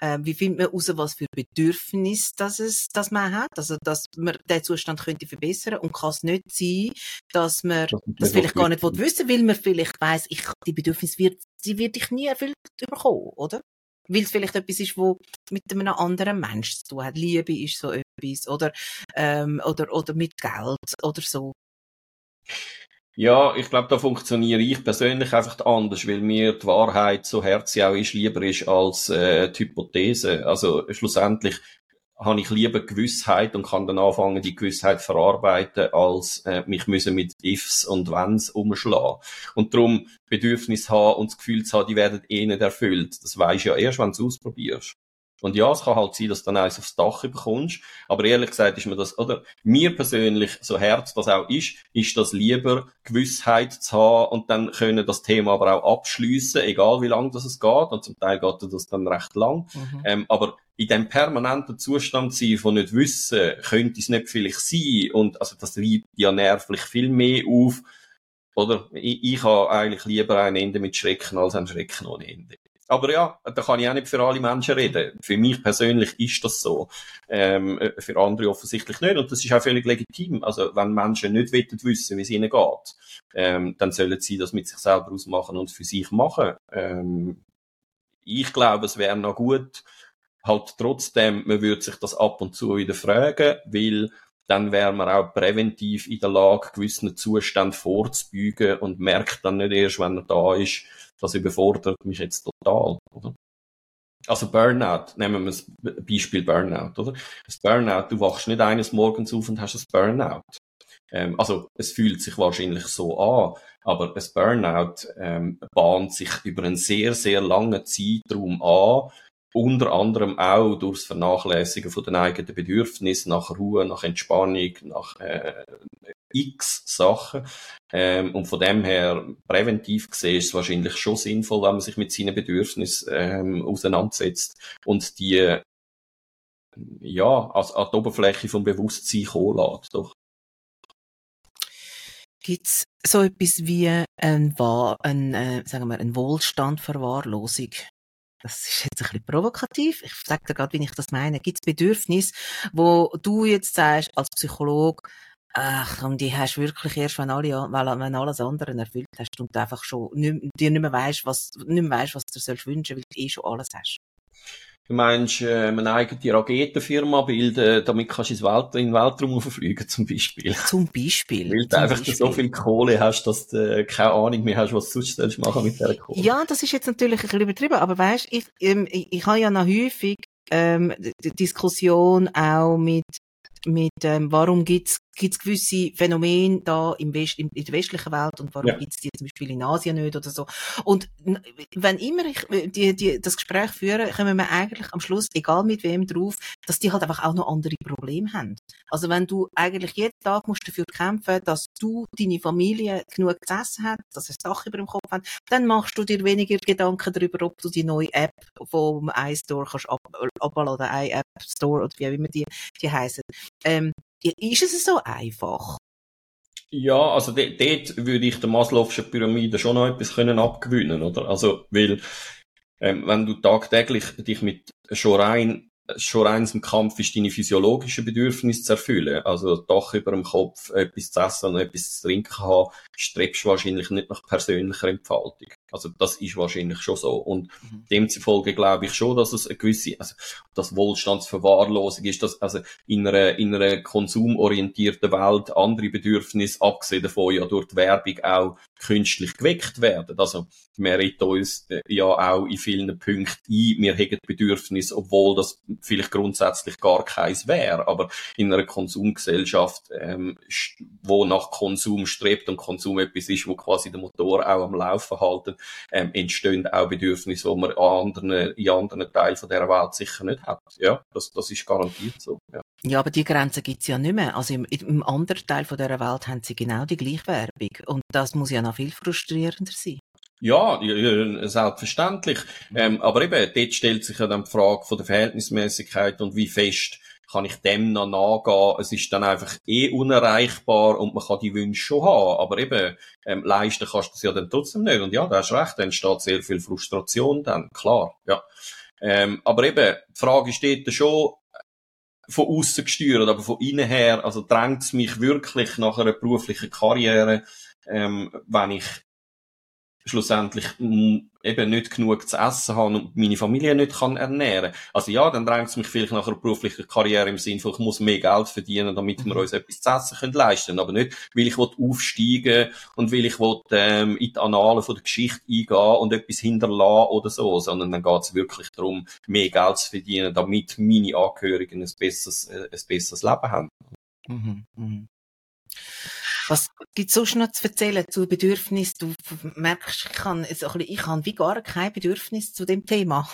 Äh, wie findet man raus, was für Bedürfnisse das es, das man hat? Also, dass man den Zustand könnte verbessern und kann es nicht sein, dass man das, das vielleicht gar nicht wissen will, weil man vielleicht weiss, ich, die Bedürfnisse wird, die wird ich nie erfüllt bekommen, oder? Weil es vielleicht etwas ist, wo mit einem anderen Mensch zu tun hat. Liebe ist so etwas, oder, ähm, oder, oder mit Geld, oder so. Ja, ich glaube, da funktioniere ich persönlich einfach anders, weil mir die Wahrheit, so herzlich auch ist, lieber ist als äh, die Hypothese. Also schlussendlich habe ich lieber Gewissheit und kann dann anfangen, die Gewissheit verarbeiten, als äh, mich müssen mit Ifs und Wenns umschlagen. Und darum Bedürfnis haben und das Gefühl zu haben, die werden eh nicht erfüllt. Das weisst ja erst, wenn du es ausprobierst. Und ja, es kann halt sein, dass du dann eins aufs Dach bekommst. Aber ehrlich gesagt ist mir das, oder mir persönlich, so herz das auch ist, ist das lieber Gewissheit zu haben und dann können das Thema aber auch abschliessen, egal wie lang das es geht. Und zum Teil geht das dann recht lang. Mhm. Ähm, aber in dem permanenten Zustand sein von nicht wissen, könnte es nicht vielleicht sein. Und also das reibt ja nervlich viel mehr auf. Oder ich, ich habe eigentlich lieber ein Ende mit Schrecken als ein Schrecken ohne Ende. Aber ja, da kann ich auch nicht für alle Menschen reden. Für mich persönlich ist das so. Ähm, für andere offensichtlich nicht. Und das ist auch völlig legitim. Also, wenn Menschen nicht wissen, wie es ihnen geht, ähm, dann sollen sie das mit sich selber ausmachen und für sich machen. Ähm, ich glaube, es wäre noch gut, halt trotzdem, man würde sich das ab und zu wieder fragen, weil dann wäre man auch präventiv in der Lage, gewissen Zuständen vorzubeugen und merkt dann nicht erst, wenn er da ist, das überfordert mich jetzt total, oder? Also Burnout, nehmen wir das Beispiel Burnout, oder? Das Burnout, du wachst nicht eines Morgens auf und hast ein Burnout. Ähm, also es fühlt sich wahrscheinlich so an, aber ein Burnout ähm, bahnt sich über einen sehr, sehr langen Zeitraum an unter anderem auch durchs Vernachlässigen von den eigenen Bedürfnissen nach Ruhe, nach Entspannung, nach äh, x Sachen. Ähm, und von dem her, präventiv gesehen, ist es wahrscheinlich schon sinnvoll, wenn man sich mit seinen Bedürfnissen ähm, auseinandersetzt und die ja, als, an die Oberfläche vom Bewusstsein kommen lässt. Doch. Gibt's so etwas wie ein, ein, äh, sagen wir, ein Wohlstandverwahrlosung? das ist jetzt ein bisschen provokativ. Ich sage dir gerade, wie ich das meine. Gibt es Bedürfnisse, wo du jetzt sagst, als Psychologe, ach, und die hast wirklich erst, wenn, alle, wenn alles andere erfüllt hast und du einfach schon nicht, dir nicht mehr weißt, was, nicht mehr weißt, was du dir wünschen weil du eh schon alles hast. Du meinst, äh, eine eigene Raketenfirma bilden, damit kannst du ins Welt in den Weltraum verfliegen, zum Beispiel. *laughs* Zum Beispiel. Weil du einfach Beispiel. so viel Kohle hast, dass du keine Ahnung mehr hast, was du sonst machen mit dieser Kohle. Ja, das ist jetzt natürlich ein bisschen übertrieben, aber weißt, ich, ähm, ich, ich habe ja noch häufig ähm, die Diskussion auch mit mit ähm, warum gibt's gibt's gewisse Phänomene da im West, in, der westlichen Welt und warum ja. gibt's die zum Beispiel in Asien nicht oder so. Und wenn immer ich äh, die, die, das Gespräch führe, kommen wir eigentlich am Schluss, egal mit wem drauf, dass die halt einfach auch noch andere Probleme haben. Also wenn du eigentlich jeden Tag musst dafür kämpfen, dass du deine Familie genug gesessen hat, dass es Dach über dem Kopf hat, dann machst du dir weniger Gedanken darüber, ob du die neue App vom iStore kannst ab, abladen, iApp Store oder wie auch immer die, die heißen. Ähm, ist es so einfach? Ja, also dort, würde ich der Maslow'schen Pyramide schon noch etwas können abgewinnen, oder? Also, weil, ähm, wenn du tagtäglich dich mit schon rein schon rein im Kampf ist, deine physiologischen Bedürfnisse zu erfüllen. Also Dach über dem Kopf, etwas zu essen und etwas zu trinken haben, strebst du wahrscheinlich nicht nach persönlicher Entfaltung. Also das ist wahrscheinlich schon so. Und mhm. demzufolge glaube ich schon, dass es eine gewisse, also das Wohlstandsverwahrlosung ist, dass also in einer, in einer konsumorientierten Welt andere Bedürfnisse, abgesehen davon ja durch die Werbung auch künstlich geweckt werden. Also wir reden uns äh, ja auch in vielen Punkten ein, wir haben Bedürfnis, obwohl das vielleicht grundsätzlich gar keins wäre. Aber in einer Konsumgesellschaft, ähm, wo nach Konsum strebt und Konsum etwas ist, wo quasi der Motor auch am Laufen halten, ähm, entstehen auch Bedürfnisse, die man an anderen, in anderen Teilen von dieser Welt sicher nicht hat. Ja, das, das ist garantiert so. Ja. Ja, aber die Grenzen gibt's ja nicht mehr. Also im, im anderen Teil von dieser Welt haben sie genau die gleiche Werbung. Und das muss ja noch viel frustrierender sein. Ja, selbstverständlich. Mhm. Ähm, aber eben, dort stellt sich ja dann die Frage von der Verhältnismäßigkeit und wie fest kann ich dem noch nachgehen. Es ist dann einfach eh unerreichbar und man kann die Wünsche schon haben. Aber eben, ähm, leisten kannst du es ja dann trotzdem nicht. Und ja, da hast recht, dann entsteht sehr viel Frustration dann, klar, ja. Ähm, aber eben, die Frage steht schon, von außen gesteuert, aber von innen her, also drängt es mich wirklich nach einer beruflichen Karriere, ähm, wenn ich schlussendlich eben nicht genug zu essen habe und meine Familie nicht kann ernähren. Also ja, dann drängt es mich vielleicht nach einer beruflichen Karriere im Sinne von, ich muss mehr Geld verdienen, damit wir mhm. uns etwas zu essen können leisten Aber nicht, weil ich aufsteigen und weil ich will, ähm, in die Annalen von der Geschichte eingehen und etwas hinterlassen oder so, sondern dann geht es wirklich darum, mehr Geld zu verdienen, damit meine Angehörigen ein besseres, äh, ein besseres Leben haben. Mhm. Mhm. Was gibt es sonst noch zu erzählen zu Bedürfnissen? Du merkst, ich habe, ich habe wie gar kein Bedürfnis zu dem Thema.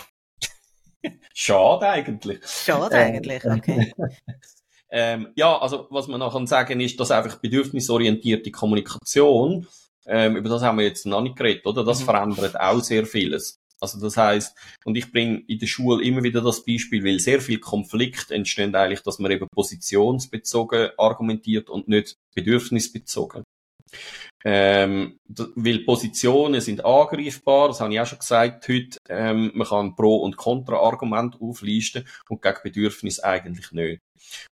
*laughs* Schade eigentlich. Schade ähm, eigentlich, okay. *laughs* ähm, ja, also was man noch sagen ist, dass einfach bedürfnisorientierte Kommunikation, ähm, über das haben wir jetzt noch nicht geredet, oder? Das mhm. verändert auch sehr vieles. Also das heißt, und ich bringe in der Schule immer wieder das Beispiel, weil sehr viel Konflikt entstehen eigentlich, dass man eben positionsbezogen argumentiert und nicht bedürfnisbezogen. Ähm, weil Positionen sind angreifbar, das habe ich auch schon gesagt heute. Ähm, man kann Pro- und Kontra-Argument auflisten und gegen Bedürfnis eigentlich nicht.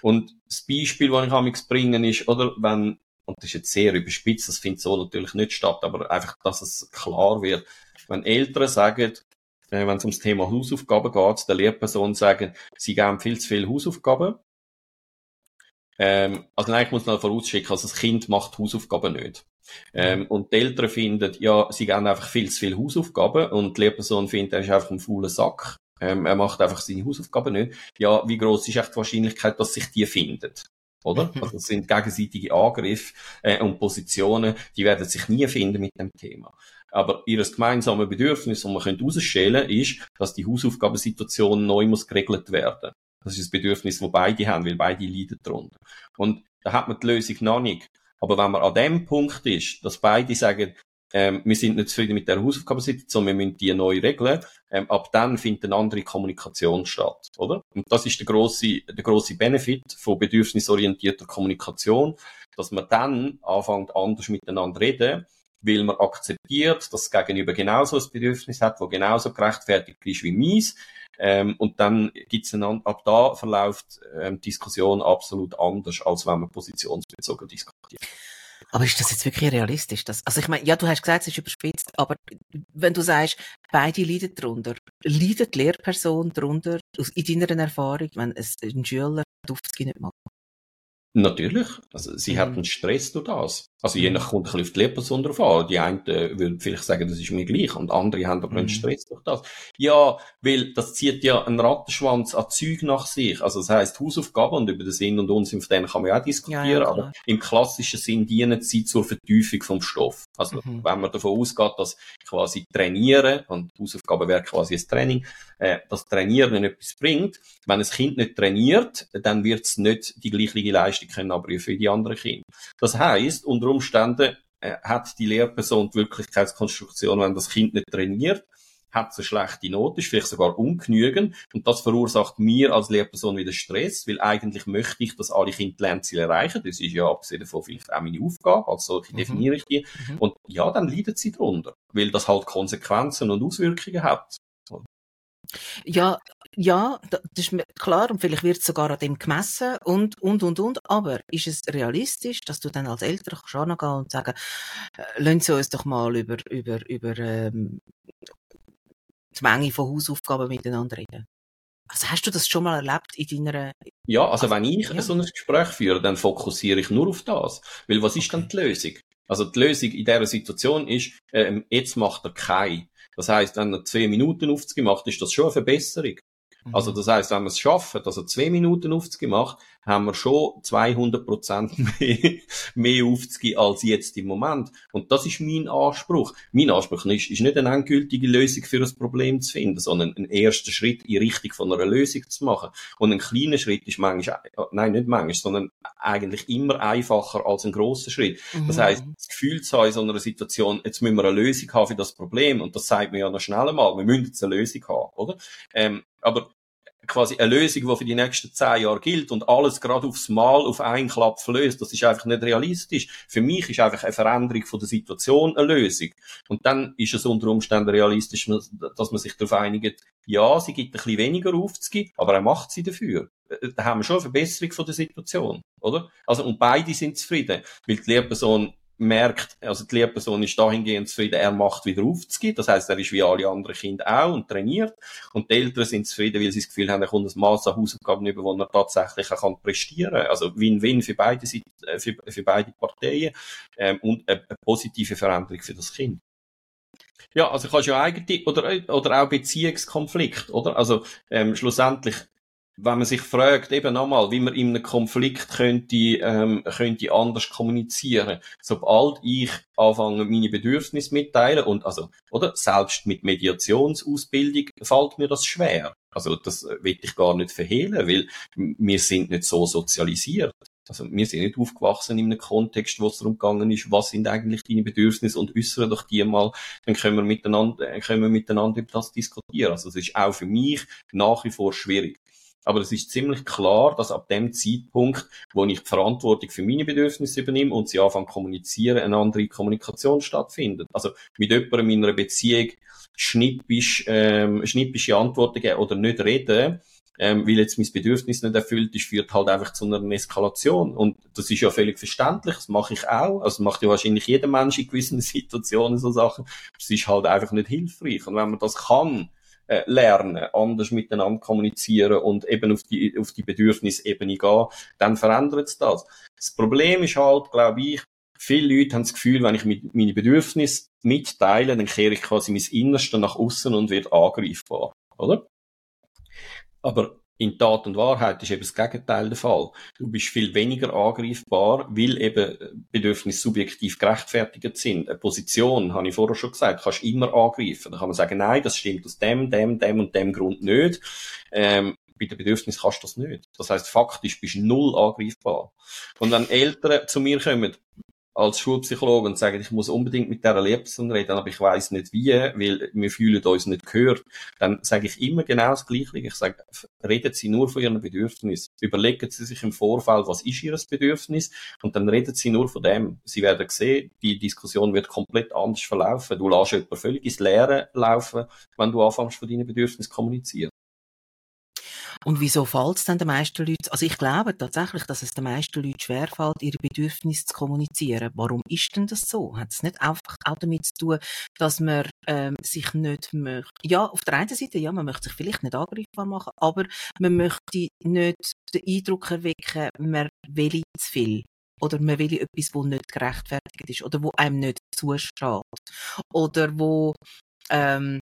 Und das Beispiel, das ich am bringen ist, oder, wenn, und das ist jetzt sehr überspitzt, das findet so natürlich nicht statt, aber einfach, dass es klar wird, wenn Eltern sagen, äh, wenn es ums Thema Hausaufgaben geht, der Lehrperson sagen, sie geben viel zu viele Hausaufgaben. Ähm, also eigentlich muss man vorausschicken, also das Kind macht Hausaufgaben nicht. Ähm, und die Eltern finden, ja, sie geben einfach viel zu viele Hausaufgaben und die Lehrperson findet, er ist einfach ein fauler Sack. Ähm, er macht einfach seine Hausaufgaben nicht. Ja, wie groß ist echt die Wahrscheinlichkeit, dass sich die findet? Oder? *laughs* Also es sind gegenseitige Angriffe äh, und Positionen, die werden sich nie finden mit dem Thema. Aber ihr gemeinsames Bedürfnis, das man herausstellen könnte, ist, dass die Hausaufgabensituation neu muss geregelt werden. Das ist das Bedürfnis, das beide haben, weil beide leiden darunter. Und da hat man die Lösung noch nicht. Aber wenn man an dem Punkt ist, dass beide sagen, ähm, wir sind nicht zufrieden mit der Hausaufgabensituation, wir müssen die neu regeln, ähm, ab dann findet eine andere Kommunikation statt, oder? Und das ist der große, der große Benefit von bedürfnisorientierter Kommunikation, dass man dann anfängt, anders miteinander reden, weil man akzeptiert, dass das Gegenüber genauso ein Bedürfnis hat, wo genauso gerechtfertigt ist wie meins. Ähm, und dann gibt's einen, ab da verläuft ähm, Diskussion absolut anders, als wenn man positionsbezogen diskutiert. Aber ist das jetzt wirklich realistisch? Das, also ich meine, ja, du hast gesagt, es ist überspitzt, aber wenn du sagst, beide leiden darunter, leidet die Lehrperson darunter, in deiner Erfahrung, wenn ein Schüler Aufzüge nicht macht? Natürlich. Also, sie mhm. hat einen Stress durch das. Also, je nach kommt ein bisschen auf die Lehrperson drauf an. Die einen äh, würden vielleicht sagen, das ist mir gleich. Und andere haben aber mhm. einen Stress durch das. Ja, weil das zieht ja einen Rattenschwanz an Zeug nach sich. Also, das heisst, Hausaufgaben und über den Sinn und Unsinn von denen kann man ja auch diskutieren. Ja, ja, aber im klassischen Sinn dienen sie zur Vertiefung vom Stoff. Also, mhm. wenn man davon ausgeht, dass quasi trainieren, und Hausaufgaben wäre quasi ein Training, äh, das Trainieren etwas bringt. Wenn ein Kind nicht trainiert, dann wird es nicht die gleiche Leistung Leistung können abrufen wie die anderen Kinder. Das heisst, unter Umständen äh, hat die Lehrperson die Wirklichkeitskonstruktion, wenn das Kind nicht trainiert, hat es eine schlechte Note, ist vielleicht sogar ungenügend und das verursacht mir als Lehrperson wieder Stress, weil eigentlich möchte ich, dass alle Kinder Lernziele erreichen. Das ist ja abgesehen davon vielleicht auch meine Aufgabe, als solche mhm. definiere ich die. Mhm. Und ja, dann leidet sie darunter, weil das halt Konsequenzen und Auswirkungen hat. Ja, ja, das ist mir klar und vielleicht wird es sogar an dem gemessen und, und, und, und. Aber ist es realistisch, dass du dann als Eltern kannst angehen und sagen, äh, lassen Sie uns doch mal über, über, über ähm, die Menge von Hausaufgaben miteinander reden? Also hast du das schon mal erlebt in deiner... Ja, also, also wenn ich ja. so ein Gespräch führe, dann fokussiere ich nur auf das. Weil was ist okay. dann die Lösung? Also die Lösung in dieser Situation ist, ähm, jetzt macht er keine. Das heißt, wenn er zwei Minuten aufgemacht ist das schon eine Verbesserung. Also mhm. das heißt, wenn wir es schaffen, dass er zwei Minuten aufgemacht, haben wir schon 200 Prozent *laughs* mehr, mehr aufzugeben als jetzt im Moment. Und das ist mein Anspruch. Mein Anspruch ist, ist nicht eine endgültige Lösung für ein Problem zu finden, sondern einen ersten Schritt in Richtung von einer Lösung zu machen. Und ein kleiner Schritt ist manchmal, nein, nicht manchmal, sondern eigentlich immer einfacher als ein großer Schritt. Mhm. Das heißt, das Gefühl zu haben in so einer Situation, jetzt müssen wir eine Lösung haben für das Problem. Und das sagt man ja noch schnell einmal. Wir müssen jetzt eine Lösung haben, oder? Ähm, aber quasi eine Lösung, die für die nächsten zehn Jahre gilt und alles gerade aufs Mal auf einen Klapp löst, das ist einfach nicht realistisch. Für mich ist einfach eine Veränderung von der Situation eine Lösung. Und dann ist es unter Umständen realistisch, dass man sich darauf einigt, ja, sie gibt ein bisschen weniger aufzugeben, aber er macht sie dafür. Da haben wir schon eine Verbesserung von der Situation, oder? Also, und beide sind zufrieden, weil die Lehrperson merkt, also die Lehrperson ist dahingehend zufrieden, er macht wieder aufzugehen. Das heißt, er ist wie alle anderen Kinder auch und trainiert. Und die Eltern sind zufrieden, weil sie das Gefühl haben, er kommt ein Maß an Hausaufgaben über, wo er tatsächlich auch kann prestieren kann. Also Win-Win für beide, äh, für, für beide Parteien ähm, und eine, positive Veränderung für das Kind. Ja, also kannst ja eigentlich, oder, oder auch Beziehungskonflikt, oder? Also, ähm, schlussendlich, wenn man sich fragt, eben nochmal, wie man in einem Konflikt könnte, ähm, könnte anders kommunizieren. Sobald ich anfange, meine Bedürfnisse mitteilen und, also, oder, selbst mit Mediationsausbildung fällt mir das schwer. Also, das will ich gar nicht verhehlen, weil wir sind nicht so sozialisiert. Also, wir sind nicht aufgewachsen in einem Kontext, wo es darum gegangen ist, was sind eigentlich deine Bedürfnisse und äußere doch die mal, dann können wir miteinander, können wir miteinander über das diskutieren. Also, es ist auch für mich nach wie vor schwierig. Aber es ist ziemlich klar, dass ab dem Zeitpunkt, wo ich die Verantwortung für meine Bedürfnisse übernehme und sie anfangen kommunizieren, eine andere Kommunikation stattfindet. Also mit jemandem in einer Beziehung schnippisch, ähm, schnippische Antworten geben oder nicht reden, ähm, weil jetzt mein Bedürfnis nicht erfüllt ist, führt halt einfach zu einer Eskalation. Und das ist ja völlig verständlich, das mache ich auch. Also macht ja wahrscheinlich jeder Mensch in gewissen *laughs* Situationen so Sachen. Es ist halt einfach nicht hilfreich. Und wenn man das kann, äh, lernen, anders miteinander kommunizieren und eben auf die, auf die Bedürfnisebene gehen, dann verändert es das. Das Problem ist halt, glaube ich, viele Leute haben das Gefühl, wenn ich meine Bedürfnisse mitteile, dann kehre ich quasi mein Innerste nach außen und werde angreifbar, oder? Aber in Tat und Wahrheit ist eben das Gegenteil der Fall. Du bist viel weniger angreifbar, weil eben Bedürfnisse subjektiv gerechtfertigt sind. Eine Position, habe ich vorher schon gesagt, kannst du immer angreifen. Da kann man sagen, nein, das stimmt aus dem, dem, dem und dem Grund nicht. Ähm, bei den Bedürfnissen kannst du das nicht. Das heißt, faktisch bist du null angreifbar. Und wenn Eltern zu mir kommen, als Schulpsychologe und sagen, ich muss unbedingt mit dieser Lehrperson reden, aber ich weiß nicht wie, weil wir fühlen uns nicht gehört, dann sage ich immer genau das Gleiche. Ich sage, reden Sie nur von Ihren Bedürfnissen. Überlegen Sie sich im Vorfeld, was ist Ihr Bedürfnis und dann reden Sie nur von dem. Sie werden sehen, die Diskussion wird komplett anders verlaufen. Du lässt jemanden völlig ins Leere laufen, wenn du anfängst, von deinen Bedürfnissen zu kommunizieren. Und wieso fällt es dann den meisten Leuten, also ich glaube tatsächlich, dass es den meisten Leuten schwerfällt, ihre Bedürfnisse zu kommunizieren. Warum ist denn das so? Hat es nicht einfach auch damit zu tun, dass man ähm, sich nicht möchte, ja, auf der einen Seite, ja, man möchte sich vielleicht nicht angreifbar machen, aber man möchte nicht den Eindruck erwecken, man will zu viel oder man will etwas, wo nicht gerechtfertigt ist oder wo einem nicht zusteht oder wo ähm,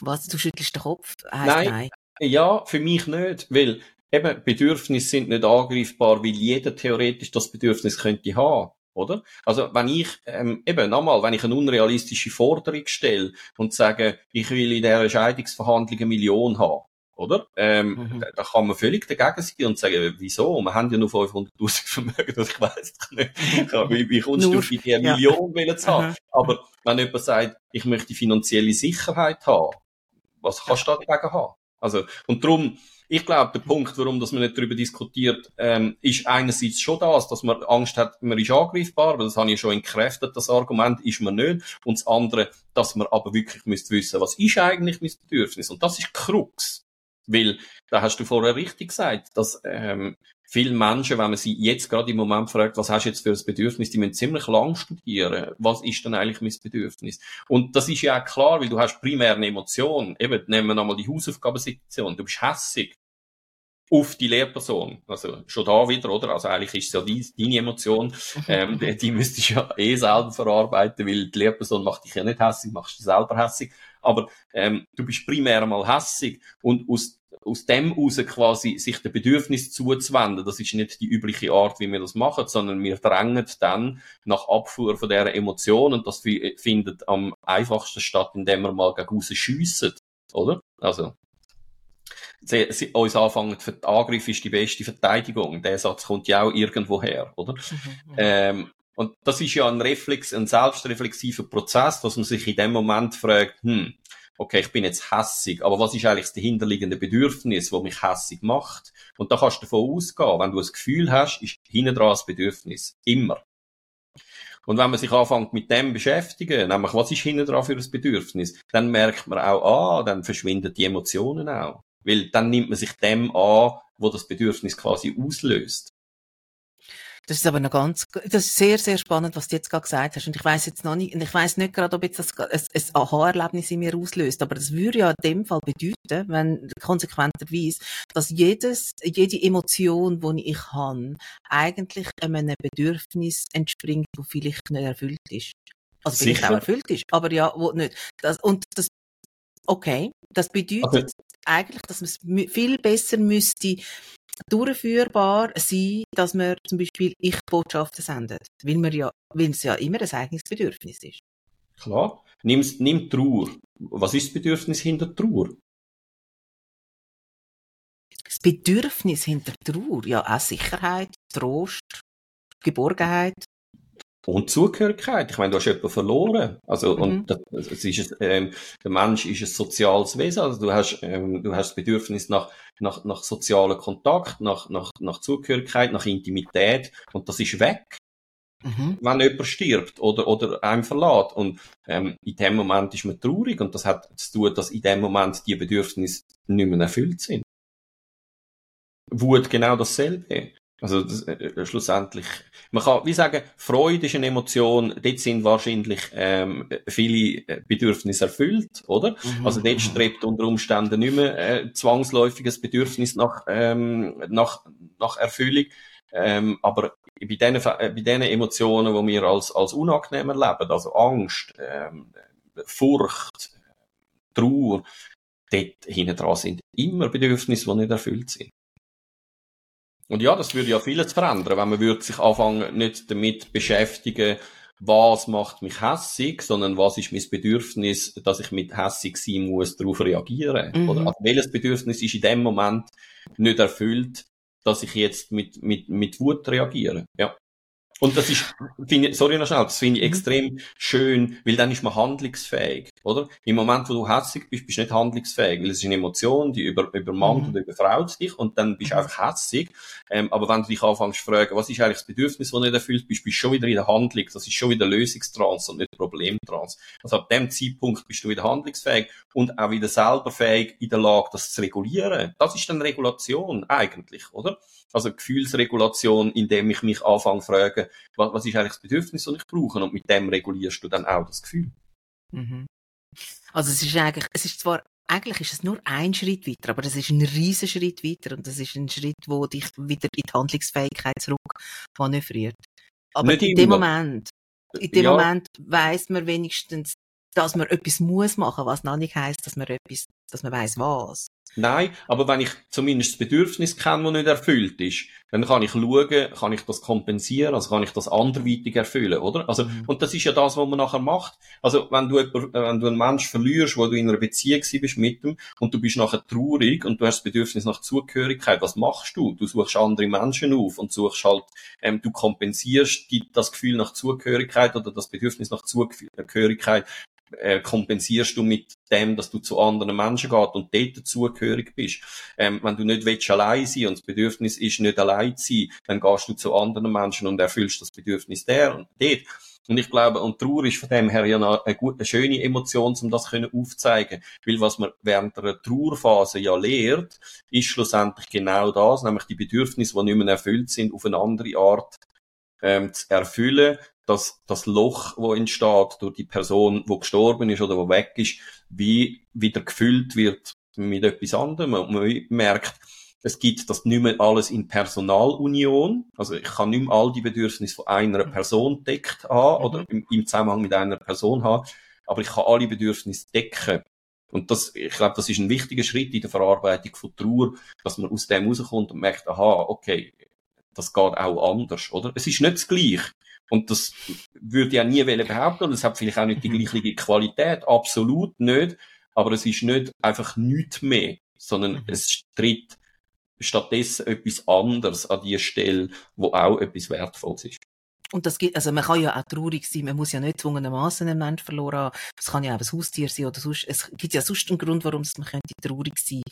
was, du schüttelst den Kopf? Heißt nein, nein. Ja, für mich nicht, weil eben Bedürfnisse sind nicht angreifbar, weil jeder theoretisch das Bedürfnis könnte haben. Oder? Also, wenn ich, ähm, eben, nochmal, wenn ich eine unrealistische Forderung stelle und sage, ich will in dieser Scheidungsverhandlung eine Million haben, oder? Ähm, mhm. da, da, kann man völlig dagegen sein und sagen, wieso? Wir haben ja nur 500.000 Vermögen, das ich weiss nicht. wie, wie kommst du auf die ja. Million wollen zu haben? Mhm. Aber wenn jemand sagt, ich möchte finanzielle Sicherheit haben, was kannst du dagegen haben? Also, und darum, ich glaube, der Punkt, warum dass man nicht darüber diskutiert, ähm, ist einerseits schon das, dass man Angst hat, man ist angreifbar, weil das habe ich schon entkräftet, das Argument ist man nicht. Und das andere, dass man aber wirklich müsste wissen, was ist eigentlich mein Bedürfnis? Und das ist Krux. Weil, da hast du vorher richtig gesagt, dass ähm, viele Menschen, wenn man sie jetzt gerade im Moment fragt, was hast du jetzt für ein Bedürfnis, die müssen ziemlich lang studieren. Was ist denn eigentlich mein Bedürfnis? Und das ist ja auch klar, weil du hast primär eine Emotion. Eben, nehmen wir nochmal die Hausaufgabensektion. Du bist hässig auf die Lehrperson. Also schon da wieder, oder? Also eigentlich ist es ja die, deine Emotion. Ähm, *laughs* die, die müsstest du ja eh selber verarbeiten, weil die Lehrperson macht dich ja nicht hässig, machst du selber hässig. Aber ähm, du bist primär mal hässig und aus aus dem heraus quasi sich der Bedürfnis zuzuwenden, das ist nicht die übliche Art, wie wir das machen, sondern wir drängen dann nach Abfuhr von dieser Emotion und das findet am einfachsten statt, indem wir mal gegen raus schiessen, oder? Also, sie, sie, uns anfangen, der Angriff ist die beste Verteidigung. Der Satz kommt ja auch irgendwo her, oder? Mhm, mhm. ähm, und das ist ja ein Reflex, ein selbstreflexiver Prozess, dass man sich in dem Moment fragt, hm, okay, ich bin jetzt hässig, aber was ist eigentlich das dahinterliegende Bedürfnis, das mich hässig macht? Und da kannst du davon ausgehen, wenn du ein Gefühl hast, ist hinten dran das Bedürfnis. Immer. Und wenn man sich anfängt mit dem beschäftigen, nämlich was ist hinten dran für ein Bedürfnis, dann merkt man auch, ah, dann verschwinden die Emotionen auch. Weil dann nimmt man sich dem an, wo das Bedürfnis quasi auslöst. Das ist aber noch ganz, das ist sehr, sehr spannend, was du jetzt gerade gesagt hast. Und ich weiß jetzt noch nicht, ich weiß nicht gerade, ob jetzt das ein, Aha-Erlebnis in mir auslöst, aber das würde ja in dem Fall bedeuten, wenn konsequenterweise, dass jedes, jede Emotion, die ich habe, eigentlich einem Bedürfnis entspringt, das vielleicht nicht erfüllt ist. Also vielleicht auch erfüllt ist, aber ja, wo nicht. Das, und das, okay, das bedeutet okay. eigentlich, dass man es viel besser müsste durchführbar sein, dass man zum Beispiel Ich-Botschaften sendet. Weil, man ja, weil es ja immer ein eigenes Bedürfnis ist. Klar. Nimm, nimm Trauer. Was ist das Bedürfnis hinter Trauer? Das Bedürfnis hinter Trauer? Ja, auch Sicherheit, Trost, Geborgenheit. Und Zugehörigkeit. Ich meine, du hast jemanden verloren. Also, mhm. und das, es ist, ähm, der Mensch ist ein soziales Wesen. Also, du hast, ähm, du hast das Bedürfnis nach, nach, nach sozialem Kontakt, nach, nach, nach Zugehörigkeit, nach Intimität. Und das ist weg. Mhm. Wenn jemand stirbt oder, oder einem verlässt. Und, ähm, in dem Moment ist man traurig. Und das hat zu tun, dass in dem Moment die Bedürfnisse nicht mehr erfüllt sind. Wut genau dasselbe. Also das, äh, äh, schlussendlich, man kann wie sagen, Freude ist eine Emotion, dort sind wahrscheinlich ähm, viele äh, Bedürfnisse erfüllt, oder? Mhm. Also dort mhm. strebt unter Umständen nicht mehr äh, zwangsläufiges Bedürfnis nach, ähm, nach, nach Erfüllung. Ähm, aber bei den, bei den Emotionen, die wir als, als unangenehm erleben, also Angst, ähm, Furcht, Trauer, dort hinten dran sind immer Bedürfnisse, die nicht erfüllt sind. Und ja, das würde ja vieles verändern, wenn man würde sich anfangen, nicht damit beschäftigen, was macht mich hässig, sondern was ist mein Bedürfnis, dass ich mit hässig sein muss, darauf reagieren. Mhm. Oder also welches Bedürfnis ist in dem Moment nicht erfüllt, dass ich jetzt mit, mit, mit Wut reagiere. Ja. Und das ist, finde ich, sorry noch schnell, das finde ich mhm. extrem schön, weil dann ist man handlungsfähig, oder? Im Moment, wo du hässig bist, bist du nicht handlungsfähig, weil es ist eine Emotion, die über, übermannt mhm. oder überfraut dich und dann bist du einfach hässig. Ähm, aber wenn du dich anfängst zu fragen, was ist eigentlich das Bedürfnis, das nicht erfüllt bist, bist du schon wieder in der Handlung. Das ist schon wieder Lösungstrans und nicht Problemtrans. Also ab dem Zeitpunkt bist du wieder handlungsfähig und auch wieder selber fähig in der Lage, das zu regulieren. Das ist dann Regulation eigentlich, oder? Also Gefühlsregulation, indem ich mich anfange zu fragen, was, was ist eigentlich das Bedürfnis, das ich brauche? Und mit dem regulierst du dann auch das Gefühl. Mhm. Also es ist eigentlich, es ist zwar eigentlich ist es nur ein Schritt weiter, aber es ist ein riesiger Schritt weiter und das ist ein Schritt, wo dich wieder in die Handlungsfähigkeit zurück manövriert. Aber Nicht in dem Moment, in dem ja. Moment weiß man wenigstens, dass man etwas muss machen, was noch nicht heißt, dass man etwas, dass man weiß was. Nein, aber wenn ich zumindest das Bedürfnis kenne, das nicht erfüllt ist, dann kann ich schauen, kann ich das kompensieren, also kann ich das anderweitig erfüllen, oder? Also, mhm. und das ist ja das, was man nachher macht. Also, wenn du, wenn du einen Menschen verlierst, wo du in einer Beziehung bist mit ihm, und du bist nachher traurig und du hast das Bedürfnis nach Zugehörigkeit, was machst du? Du suchst andere Menschen auf und suchst halt, ähm, du kompensierst die, das Gefühl nach Zugehörigkeit oder das Bedürfnis nach Zugehörigkeit äh, kompensierst du mit dem, dass du zu anderen Menschen gehst und dort dazugehörig bist. Ähm, wenn du nicht willst, allein sein und das Bedürfnis ist, nicht allein zu sein, dann gehst du zu anderen Menschen und erfüllst das Bedürfnis der und dort. Und ich glaube, und Trauer ist von dem her ja eine, gute, eine schöne Emotion, um das können aufzeigen. Weil was man während der Trauerphase ja lehrt, ist schlussendlich genau das, nämlich die Bedürfnisse, die nicht mehr erfüllt sind, auf eine andere Art ähm, zu erfüllen, dass das Loch, wo entsteht durch die Person, wo gestorben ist oder wo weg ist, wie wieder gefüllt wird mit etwas anderem. Man merkt, es gibt das nicht mehr alles in Personalunion. Also ich kann nicht mehr all die Bedürfnisse von einer. Person deckt haben oder mhm. im, im Zusammenhang mit einer Person haben, aber ich kann alle Bedürfnisse decken. Und das, ich glaube, das ist ein wichtiger Schritt in der Verarbeitung von Trauer, dass man aus dem rauskommt und merkt, aha, okay, das geht auch anders, oder? Es ist nicht das Gleiche. Und das würde ich ja nie behaupten. Und es hat vielleicht auch nicht die mhm. gleiche Qualität. Absolut nicht. Aber es ist nicht einfach nichts mehr, sondern mhm. es tritt stattdessen etwas anderes an die Stelle, wo auch etwas Wertvolles ist. Und das gibt, also man kann ja auch traurig sein, man muss ja nicht zwungenermaßen einen Menschen verloren haben. Es kann ja auch ein Haustier sein oder sonst, es gibt ja sonst einen Grund, warum man könnte traurig sein.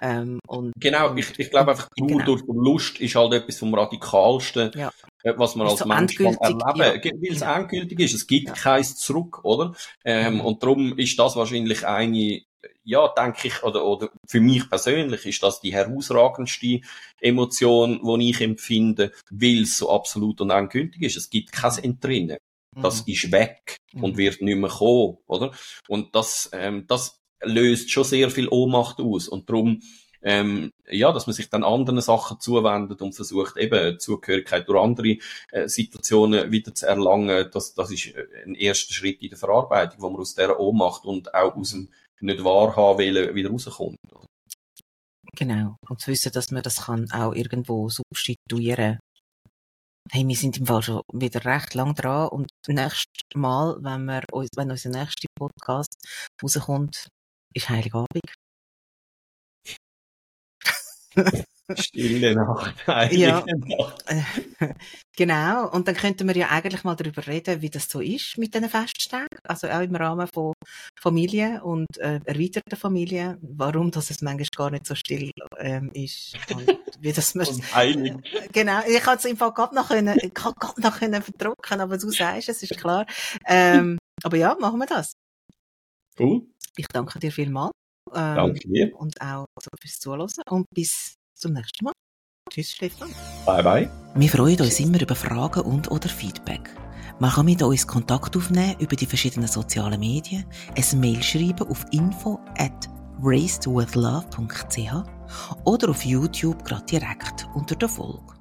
Ähm, und, genau, ich, ich glaube einfach, Trauer genau. durch Verlust ist halt etwas vom Radikalsten, ja. Äh, was man als so Mensch kann erleben ja. weil es ja. endgültig ist. Es gibt ja. keins zurück, oder? Ähm, mhm. Und darum ist das wahrscheinlich eine ja, denke ich, oder, oder für mich persönlich ist das die herausragendste Emotion, die ich empfinde, weil es so absolut und endgültig ist. Es gibt kein Entrinnen. Das mhm. ist weg und mhm. wird nicht mehr kommen, oder? Und das, ähm, das löst schon sehr viel Ohnmacht aus. Und darum, ähm, ja, dass man sich dann anderen Sachen zuwendet und versucht, eben Zugehörigkeit durch andere äh, Situationen wieder zu erlangen, das, das ist äh, ein erster Schritt in der Verarbeitung, wo man aus dieser Ohnmacht und auch aus dem nicht wahrhaben will, wieder rauskommt. Genau. Und zu wissen, dass man das kann auch irgendwo substituieren Hey, wir sind im Fall schon wieder recht lang dran und nächstes Mal, wenn wir, wenn unser nächster Podcast rauskommt, ist Heiligabend. Stille Nacht. *laughs* Ja, *laughs* genau. Und dann könnten wir ja eigentlich mal darüber reden, wie das so ist mit diesen Festtagen. Also auch im Rahmen von Familie und äh, erweiterter Familie. Warum dass es manchmal gar nicht so still ähm, ist. Und *laughs* wie das man, Genau. Ich kann es im Fall gerade noch können, gerade noch können verdrucken, aber du sagst es, ist klar. Ähm, aber ja, machen wir das. Cool. Ich danke dir vielmals. Ähm, danke dir. Und auch fürs Zuhören. Und bis zum nächsten Mal. Tschüss, Stefan. Bye, bye. Wir freuen uns immer über Fragen und oder Feedback. Man kann mit uns Kontakt aufnehmen über die verschiedenen sozialen Medien, ein Mail schreiben auf info at racedwithlove.ch oder auf YouTube gerade direkt unter der Folge.